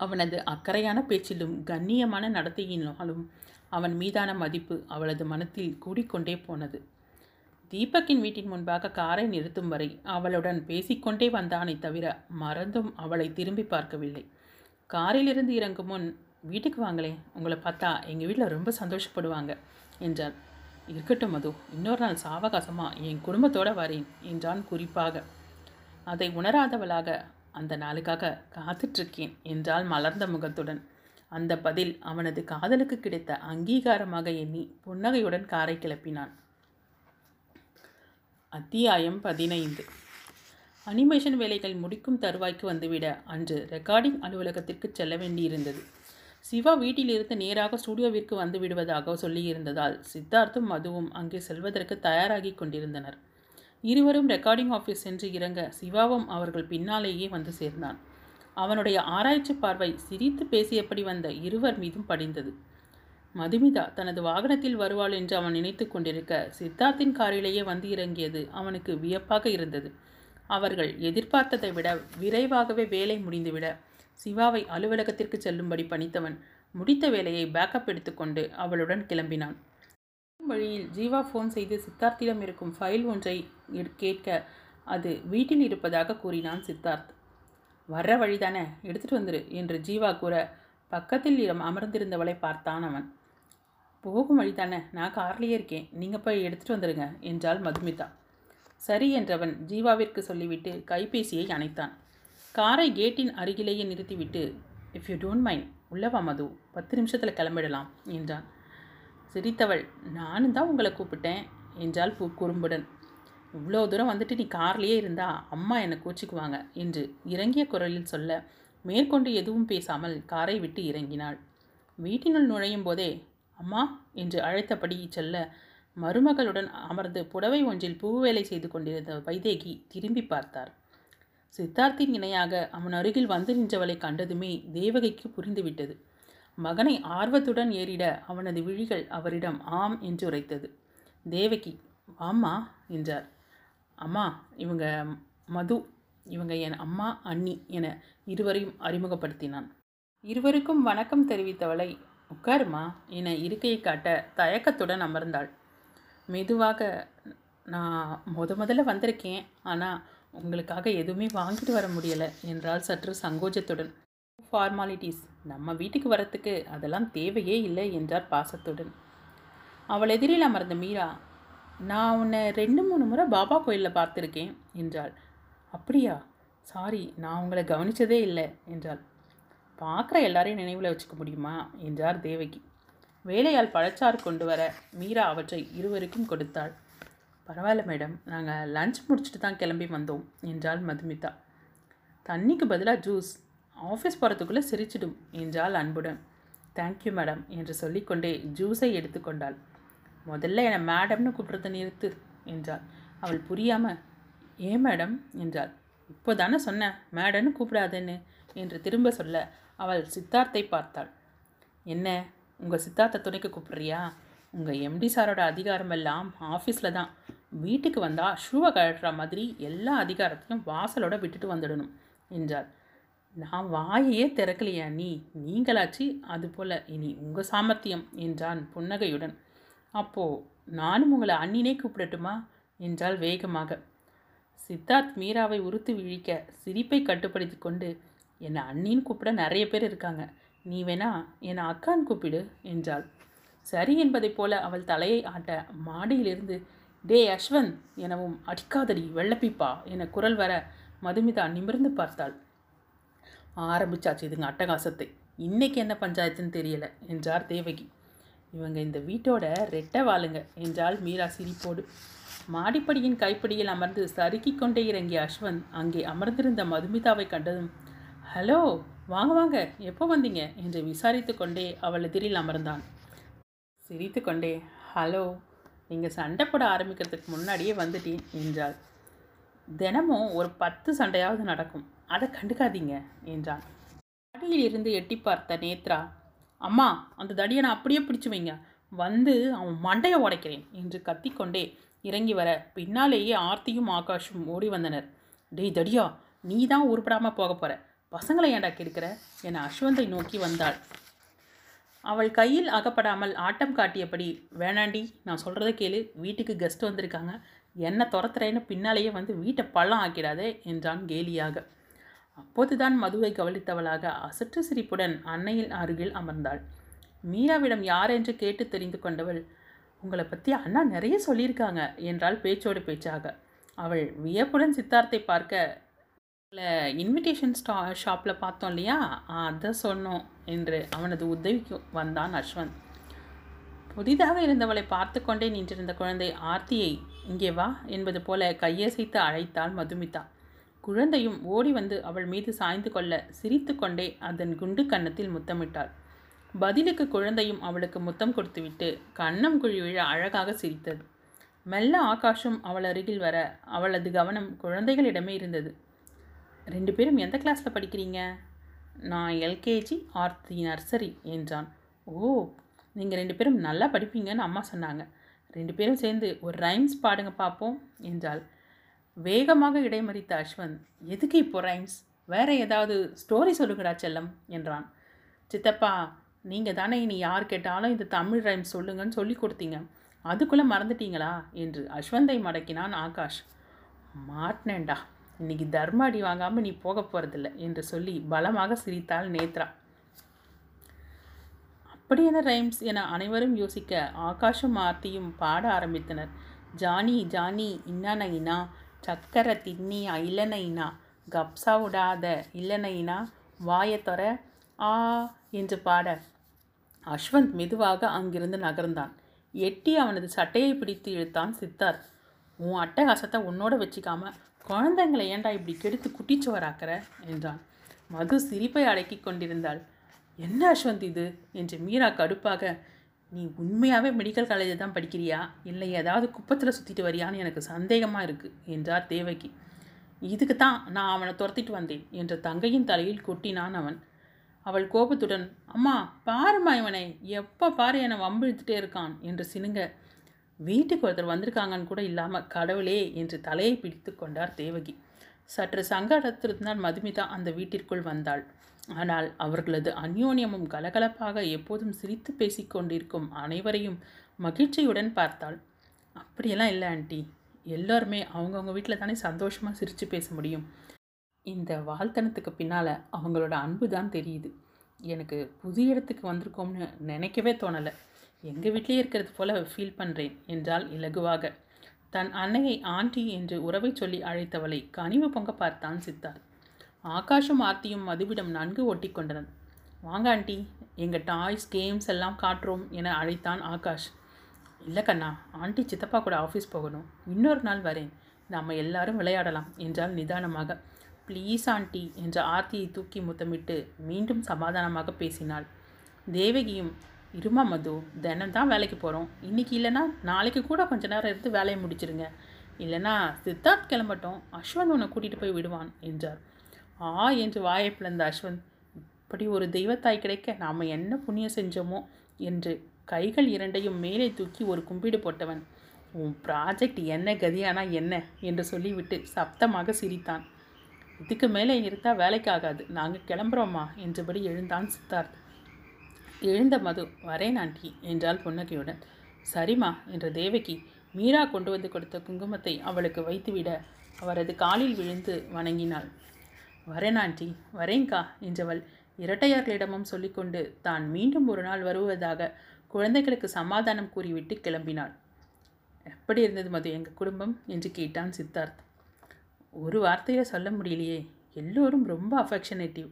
அவனது அக்கறையான பேச்சிலும் கண்ணியமான நடத்தையினாலும் அவன் மீதான மதிப்பு அவளது மனத்தில் கூடிக்கொண்டே போனது. தீபக்கின் வீட்டின் முன்பாக காரை நிறுத்தும் வரை அவளுடன் பேசிக்கொண்டே வந்தானே தவிர மறந்தும் அவளை திரும்பி பார்க்கவில்லை. காரிலிருந்து இறங்கும் முன் வீட்டுக்கு வாங்களே உங்களை பார்த்தா எங்கள் வீட்டில் ரொம்ப சந்தோஷப்படுவாங்க என்றாள் இருக்கட்டும் மது இன்னொரு நாள் சாவகாசமாக என் குடும்பத்தோடு வரேன் என்றான் குறிப்பாக. அதை உணராதவளாக அந்த நாளுக்காக காத்துட்ருக்கேன் என்றால் மலர்ந்த முகத்துடன். அந்த பதில் அவனது காதலுக்கு கிடைத்த அங்கீகாரமாக எண்ணி புன்னகையுடன் காரை கிளப்பினான். அத்தியாயம் பதினைந்து. அனிமேஷன் வேலைகள் முடிக்கும் தருவாய்க்கு வந்துவிட அன்று ரெக்கார்டிங் அலுவலகத்திற்கு செல்ல வேண்டியிருந்தது. சிவா வீட்டிலிருந்து நேராக ஸ்டூடியோவிற்கு வந்து விடுவதாக சொல்லியிருந்ததால் சித்தார்த்தும் மதுவும் அங்கே செல்வதற்கு தயாராகி கொண்டிருந்தனர். இருவரும் ரெக்கார்டிங் ஆஃபீஸ் சென்று இறங்க சிவாவும் அவர்கள் பின்னாலேயே வந்து சேர்ந்தான். அவனுடைய ஆராய்ச்சி பார்வை சிரித்து பேசியபடி வந்த இருவர் மீதும் படிந்தது. மதுமிதா தனது வாகனத்தில் வருவாள் என்று அவன் நினைத்து கொண்டிருக்க சித்தார்த்தின் காரிலேயே வந்து இறங்கியது அவனுக்கு வியப்பாக இருந்தது. அவர்கள் எதிர்பார்த்ததை விட விரைவாகவே வேலை முடிந்துவிட சிவாவை அலுவலகத்திற்கு செல்லும்படி பணித்தவன் முடித்த வேலையை பேக்கப் எடுத்துக்கொண்டு அவளுடன் கிளம்பினான். வழியில் ஜீவா ஃபோன் செய்து சித்தார்த்திடம் இருக்கும் ஃபைல் ஒன்றை கேட்க அது வீட்டில் இருப்பதாக கூறினான் சித்தார்த். வர்ற வழிதானே? எடுத்துட்டு வந்துரு என்று ஜீவா கூற பக்கத்தில் அமர்ந்திருந்தவளை பார்த்தான் அவன். போகும் வழிதானே? நான் கார்லேயே இருக்கேன். நீங்கள் போய் எடுத்துட்டு வந்துடுங்க என்றாள் மதுமிதா. சரி என்றவன் ஜீவாவிற்கு சொல்லிவிட்டு கைபேசியை அணைத்தான். காரை கேட்டின் அருகிலேயே நிறுத்திவிட்டு இஃப் யூ டோன்ட் மைண்ட் உள்ளவா மது? பத்து நிமிஷத்தில் கிளம்பிடலாம் என்றான். சிரித்தவள். நானும் தான் உங்களை கூப்பிட்டேன் என்றாள் பூ குறும்புடன். இவ்வளோ தூரம் வந்துட்டு நீ கார்லேயே இருந்தா அம்மா என்னை கோச்சிக்குவாங்க என்று இறங்கிய குரலில் சொல்ல மேற்கொண்டு எதுவும் பேசாமல் காரை விட்டு இறங்கினாள். வீட்டினுள் நுழையும் போதே அம்மா என்று அழைத்தபடி செல்ல மருமகளுடன் அமர்ந்து புடவை ஒன்றில் பூவேலை செய்து கொண்டிருந்த வைதேகி திரும்பி பார்த்தார் சித்தார்த்தின் இணையாக அவன் அருகில் வந்து நின்றவளை கண்டதுமே தேவகைக்கு புரிந்துவிட்டது. மகனை ஆர்வத்துடன் ஏறிட அவனது விழிகள் அவரிடம் ஆம் என்று உரைத்தது. தேவகி ஆமா என்றார். அம்மா இவங்க மது இவங்க என் அம்மா அண்ணி என இருவரையும் அறிமுகப்படுத்தினான். இருவருக்கும் வணக்கம் தெரிவித்தவளை உட்காருமா என இருக்கையை காட்ட தயக்கத்துடன் அமர்ந்தாள். மெதுவாக நான் முத முதல்ல வந்திருக்கேன். ஆனால் உங்களுக்காக எதுவுமே வாங்கிட்டு வர முடியலை என்றால் சற்று சங்கோஜத்துடன். ஃபார்மாலிட்டிஸ் நம்ம வீட்டுக்கு வரத்துக்கு அதெல்லாம் தேவையே இல்லை என்றார் பாசத்துடன். அவள் எதிரில் அமர்ந்த மீரா நான் உன்னை ரெண்டு மூணு முறை பாபா கோயிலில் பார்த்துருக்கேன் என்றாள். அப்படியா? சாரி நான் உங்களை கவனிச்சதே இல்லை என்றாள். பார்க்குற எல்லாரையும் நினைவில் வச்சுக்க முடியுமா? என்றார் தேவகி. வேலையால் பழச்சாறு கொண்டு வர மீரா அவற்றை இருவருக்கும் கொடுத்தாள். பரவாயில்ல மேடம் நாங்கள் லஞ்ச் முடிச்சுட்டு தான் கிளம்பி வந்தோம் என்றாள் மதுமிதா. தண்ணிக்கு பதிலாக ஜூஸ் ஆஃபீஸ் போகிறதுக்குள்ளே சிரிச்சிடும். என்றாள் அன்புடன். தேங்க்யூ மேடம் என்று சொல்லிக்கொண்டே ஜூஸை எடுத்துக்கொண்டாள் முதல்ல என்னை மேடம்னு கூப்பிட்றத நிறுத்து என்றாள். அவள் புரியாமல் ஏன் மேடம் என்றாள். இப்போ தானே சொன்னேன் மேடம்னு கூப்பிடாதேன்னு என்று திரும்ப சொல்ல அவள் சித்தார்த்தை பார்த்தாள். என்ன உங்கள் சித்தார்த்த துணைக்கு கூப்பிட்றியா? உங்கள் எம்டி சாரோட அதிகாரம் எல்லாம் ஆஃபீஸில் தான். வீட்டுக்கு வந்தால் ஷூவை கழட்டுற மாதிரி எல்லா அதிகாரத்தையும் வாசலோட விட்டுட்டு வந்துடணும் என்றாள். நான் வாயையே திறக்கலையா நீ? நீங்களாச்சு அதுபோல் இனி உங்கள் சாமர்த்தியம் என்றான் புன்னகையுடன். அப்போ நானும் உங்களை அண்ணினே கூப்பிடட்டுமா? என்றாள் வேகமாக. சித்தார்த் மீராவை உறுத்து விழிக்க சிரிப்பை கட்டுப்படுத்தி கொண்டு என்னை அண்ணின்னு கூப்பிட நிறைய பேர் இருக்காங்க. நீ வேணா என்னை அக்கான்னு கூப்பிடு என்றாள். சரி என்பதைப் போல அவள் தலையை ஆட்ட மாடியிலிருந்து டே அஸ்வந்த் எனவும் அடிக்காதடி வெள்ளப்பிப்பா என குரல் வர மதுமிதா நிமிர்ந்து பார்த்தாள். ஆரம்பிச்சாச்சு. இதுங்க அட்டகாசத்தை. இன்றைக்கி என்ன பஞ்சாயத்துன்னு தெரியல. என்றார் தேவகி. இவங்க இந்த வீட்டோட ரெட்டை வாளுங்க. என்றாள் மீரா சிரிப்போடு. மாடிப்படியின் கைப்பிடியில் அமர்ந்து சறுக்கி கொண்டே இறங்கிய அஸ்வந்த் அங்கே அமர்ந்திருந்த மதுமிதாவை கண்டதும் ஹலோ வாங்க வாங்க. எப்போ வந்தீங்க? என்று விசாரித்து கொண்டே அவள் எதிரில் அமர்ந்தான். சிரித்து கொண்டே ஹலோ நீங்கள் சண்டை போட ஆரம்பிக்கிறதுக்கு முன்னாடியே வந்துட்டேன். என்றாள். தினமும் ஒரு பத்து சண்டையாவது நடக்கும். அதை கண்டுக்காதீங்க என்றான். தடியில் இருந்து எட்டி பார்த்த நேத்ரா அம்மா அந்த தடியை நான் அப்படியே பிடிச்சு வைங்க. வந்து அவன் மண்டையை உடைக்கிறேன் என்று கத்திக்கொண்டே இறங்கி வர பின்னாலேயே ஆர்த்தியும் ஆகாஷும் ஓடி வந்தனர். டேய் தடியா நீ தான் உருப்படாமல் போக போகிற பசங்களை ஏன்டா கெடுக்கிற? என அஸ்வந்தை நோக்கி வந்தாள். அவள் கையில் அகப்படாமல் ஆட்டம் காட்டியபடி வேணாண்டி நான் சொல்கிறத கேளு. வீட்டுக்கு கெஸ்ட் வந்திருக்காங்க. என்ன துரத்துறேன்னு பின்னாலேயே வந்து வீட்டை பள்ளம் ஆக்கிடாதே என்றான் கேலியாக. அப்போதுதான் மதுவை கவனித்தவளாக அசற்று சிரிப்புடன் அன்னையின் அருகில் அமர்ந்தாள். மீராவிடம் யார் என்று கேட்டு தெரிந்து கொண்டவள் உங்களை பற்றி அண்ணா நிறைய சொல்லியிருக்காங்க என்றாள் பேச்சோடு பேச்சாக. அவள் வியப்புடன் சித்தார்த்தை பார்க்க உங்களை இன்விடேஷன் ஸ்டா ஷாப்பில் பார்த்தோம் இல்லையா? அதை சொன்னோம் என்று அவனது உதவிக்கு வந்தான் அஸ்வந்த். புதிதாக இருந்தவளை பார்த்து கொண்டே நின்றிருந்த குழந்தை ஆர்த்தியை இங்கே வா என்பது போல கையசைத்து அழைத்தாள் மதுமிதா. குழந்தையும் ஓடி வந்து அவள் மீது சாய்ந்து கொள்ள சிரித்து கொண்டே அதன் குண்டு கன்னத்தில் முத்தமிட்டாள். பதிலுக்கு குழந்தையும் அவளுக்கு முத்தம் கொடுத்துவிட்டு கன்னம் குழி விழ அழகாக சிரித்தது. மெல்ல ஆகாஷும் அவள் அருகில் வர அவளது கவனம் குழந்தைகளிடமே இருந்தது. ரெண்டு பேரும் எந்த கிளாஸில் படிக்கிறீங்க? நான் எல்கேஜி ஆர்த்தி நர்சரி என்றான். ஓ நீங்கள் ரெண்டு பேரும் நல்லா படிப்பீங்கன்னு அம்மா சொன்னாங்க. ரெண்டு பேரும் சேர்ந்து ஒரு ரைம்ஸ் பாடுங்க பார்ப்போம் என்றாள். வேகமாக இடைமறித்த அஸ்வந்த் எதுக்கு இப்போ ரைம்ஸ்? வேற ஏதாவது ஸ்டோரி சொல்லுங்கடா செல்லம் என்றான். சித்தப்பா நீங்கள் தானே இனி யார் கேட்டாலும் இந்த தமிழ் ரைம்ஸ் சொல்லுங்கன்னு சொல்லி கொடுத்தீங்க. அதுக்குள்ளே மறந்துட்டீங்களா? என்று அஸ்வந்தை மடக்கினான் ஆகாஷ். மாட்டினேன்டா இன்னைக்கு தர்ம அடி வாங்காமல் நீ போக போகிறதில்ல என்று சொல்லி பலமாக சிரித்தாள் நேத்ரா. அப்படி என்ன ரைம்ஸ்? என அனைவரும் யோசிக்க ஆகாஷும் ஆர்த்தியும் பாட ஆரம்பித்தனர். ஜானி ஜானி இன்னா? சக்கர தின்னி இல்லனைனா கப்சா விடாத இல்லைனைனா வாயத்தொர ஆ என்று பாட. அஸ்வந்த் மெதுவாக அங்கிருந்து நகர்ந்தான். எட்டி அவனது சட்டையை பிடித்து இழுத்தான் சித்தார்த் உன் அட்டகாசத்தை உன்னோட வச்சுக்காம குழந்தைங்களை ஏன்டா இப்படி கெடுத்து குட்டிச்சுவராக்கிற? என்றான். மது சிரிப்பை அடக்கி கொண்டிருந்தாள். என்ன அஸ்வந்த் இது? என்று மீரா கடுப்பாக நீ உண்மையாகவே மெடிக்கல் காலேஜில் தான் படிக்கிறியா? இல்லை ஏதாவது குப்பத்தில் சுற்றிட்டு வரியான்னு எனக்கு சந்தேகமாக இருக்குது என்றார் தேவகி. இதுக்கு தான் நான் அவனை துரத்திட்டு வந்தேன் என்ற தங்கையின் தலையில் கொட்டினான் அவன். அவள் கோபத்துடன் அம்மா பாரும்மா இவனை எப்போ பாரு என்னை வம்பிழுத்துட்டே இருக்கான் என்று சினுங்க. வீட்டுக்கு ஒருத்தர் வந்திருக்காங்கன்னு கூட இல்லாமல் கடவுளே என்று தலையை பிடித்து கொண்டார் தேவகி. சற்று சங்கடத்திருந்தால் மதுமிதா அந்த வீட்டிற்குள் வந்தாள். ஆனால் அவர்களது அந்யோன்யமும் கலகலப்பாக எப்போதும் சிரித்து பேசிக்கொண்டிருக்கும் அனைவரையும் மகிழ்ச்சியுடன் பார்த்தாள். அப்படியெல்லாம் இல்லை ஆண்டி. எல்லோருமே அவங்கவுங்க வீட்டில் தானே சந்தோஷமாக சிரித்து பேச முடியும். இந்த வாழ்த்தனத்துக்கு பின்னால் அவங்களோட அன்பு தான் தெரியுது. எனக்கு புது இடத்துக்கு வந்திருக்கோம்னு நினைக்கவே தோணலை. எங்கள் வீட்டிலே இருக்கிறது போல ஃபீல் பண்ணுறேன் என்றால் இலகுவாக. தன் அன்னையை ஆண்டி என்று உறவை சொல்லி அழைத்தவளை கனிவு பொங்க பார்த்தான் சித்தார்த். ஆகாஷும் ஆர்த்தியும் மதுவிடம் நன்கு ஒட்டி கொண்டனர் வாங்க ஆண்டி எங்கள் டாய்ஸ் கேம்ஸ் எல்லாம் காட்டுறோம் என அழைத்தான் ஆகாஷ். இல்லை கண்ணா ஆண்டி சித்தப்பா கூட ஆஃபீஸ் போகணும். இன்னொரு நாள் வரேன். நாம் எல்லாரும் விளையாடலாம் என்றால் நிதானமாக. ப்ளீஸ் ஆண்டி என்ற ஆர்த்தியை தூக்கி முத்தமிட்டு மீண்டும் சமாதானமாக பேசினாள். தேவகியும் இருமா மது தினம் தான் வேலைக்கு போகிறோம் இன்றைக்கி இல்லைன்னா நாளைக்கு கூட கொஞ்ச நேரம் இருந்து வேலையை முடிச்சிருங்க. இல்லைன்னா சித்தார்த் கிளம்பட்டும். அஸ்வந்த் உன்னை கூட்டிகிட்டு போய் விடுவான் என்றார். ஆ என்று வாயை பிளந்த அஸ்வந்த் இப்படி ஒரு தெய்வத்தாய் கிடைக்க நாம் என்ன புண்ணியம் செஞ்சோமோ என்று கைகள் இரண்டையும் மேலே தூக்கி ஒரு கும்பிடு போட்டவன். உன் ப்ராஜெக்ட் என்ன கதியானா என்ன என்று சொல்லிவிட்டு சப்தமாக சிரித்தான். இதுக்கு மேலே நிறுத்தா வேலைக்கு ஆகாது நாங்கள் கிளம்புறோம்மா என்றபடி எழுந்தான் சித்தார்த். எழுந்த மது வரேன் ஆண்டி என்றாள் புன்னகையுடன். சரிம்மா என்ற தேவகி மீரா கொண்டு வந்து கொடுத்த குங்குமத்தை அவளுக்கு வைத்துவிட அவரது காலில் விழுந்து வணங்கினாள். வரேன் ஆண்டி. வரேன்கா என்றவள் இரட்டையர்களிடமும் சொல்லிக்கொண்டு தான் மீண்டும் ஒரு நாள் வருவதாக குழந்தைகளுக்கு சமாதானம் கூறிவிட்டு கிளம்பினாள். எப்படி இருந்தது மது எங்கள் குடும்பம்? என்று கேட்டான் சித்தார்த். ஒரு வார்த்தையில் சொல்ல முடியலையே. எல்லோரும் ரொம்ப அஃபெக்ஷனேட்டிவ்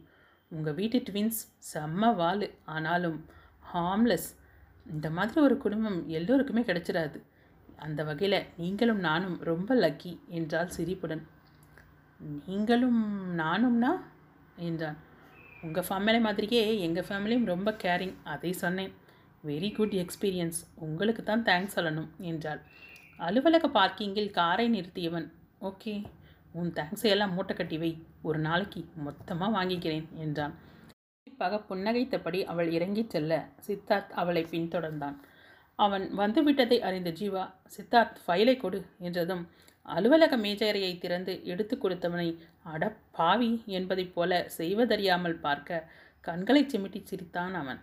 உங்கள் வீட்டு ட்வின்ஸ் செம்ம வாள் ஆனாலும் ஹார்ம்லெஸ் இந்த மாதிரி ஒரு குடும்பம் எல்லோருக்குமே கிடைச்சிடாது அந்த வகையில் நீங்களும் நானும் ரொம்ப லக்கி என்றால் சிரிப்புடன். நீங்களும் நானும்னா என்றான் உங்கள் ஃபேமிலி மாதிரியே எங்கள் ஃபேமிலியும் ரொம்ப கேரிங் அதை சொன்னேன். வெரி குட் எக்ஸ்பீரியன்ஸ் உங்களுக்கு தான் தேங்க்ஸ் சொல்லணும் என்றாள். அலுவலக பார்க்கிங்கில் காரை நிறுத்தியவன் ஓகே உன் தேங்க்ஸை எல்லாம் மூட்டை கட்டி வை. ஒரு நாளைக்கு மொத்தமாக வாங்கிக்கிறேன் என்றான். குறிப்பாக புன்னகைத்தபடி அவள் இறங்கிச் செல்ல சித்தார்த் அவளை பின்தொடர்ந்தான். அவன் வந்துவிட்டதை அறிந்த ஜீவா சித்தார்த் ஃபைலை கொடு என்றதும் அலுவலக மேஜையறையை திறந்து எடுத்து கொடுத்தவனை அட பாவி என்பதைப் போல செய்வதறியாமல் பார்க்க கண்களை சிமிட்டி சிரித்தான் அவன்.